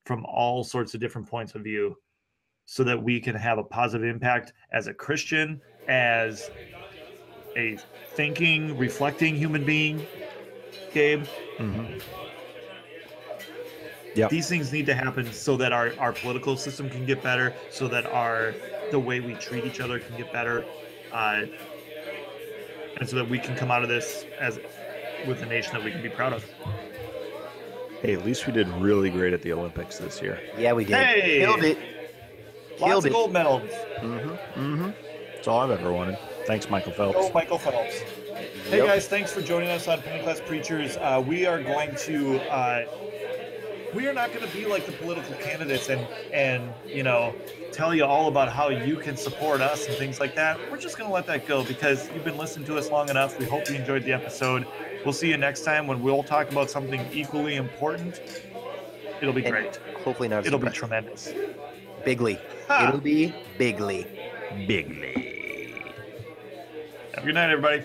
from all sorts of different points of view so that we can have a positive impact as a Christian, as a thinking, reflecting human being. Gabe, Mhm. Yep. these things need to happen so that our, our political system can get better, so that our the way we treat each other can get better, uh, and so that we can come out of this as with a nation that we can be proud of. Hey, at least we did really great at the Olympics this year. Yeah, we did. Hey! Killed it. Lots Killed of gold medals. Mm-hmm. Mm-hmm. That's all I've ever wanted. Thanks, Michael Phelps. Oh, Michael Phelps. Hey Yep. guys, thanks for joining us on Penny Class Preachers. Uh, we are going to uh, we are not going to be like the political candidates and and you know tell you all about how you can support us and things like that. We're just going to let that go because you've been listening to us long enough. We hope you enjoyed the episode. We'll see you next time when we'll talk about something equally important. It'll be And great. Hopefully not. It'll be depressing. tremendous. Bigly. Ha! It'll be bigly. Bigly. Have a good night, everybody.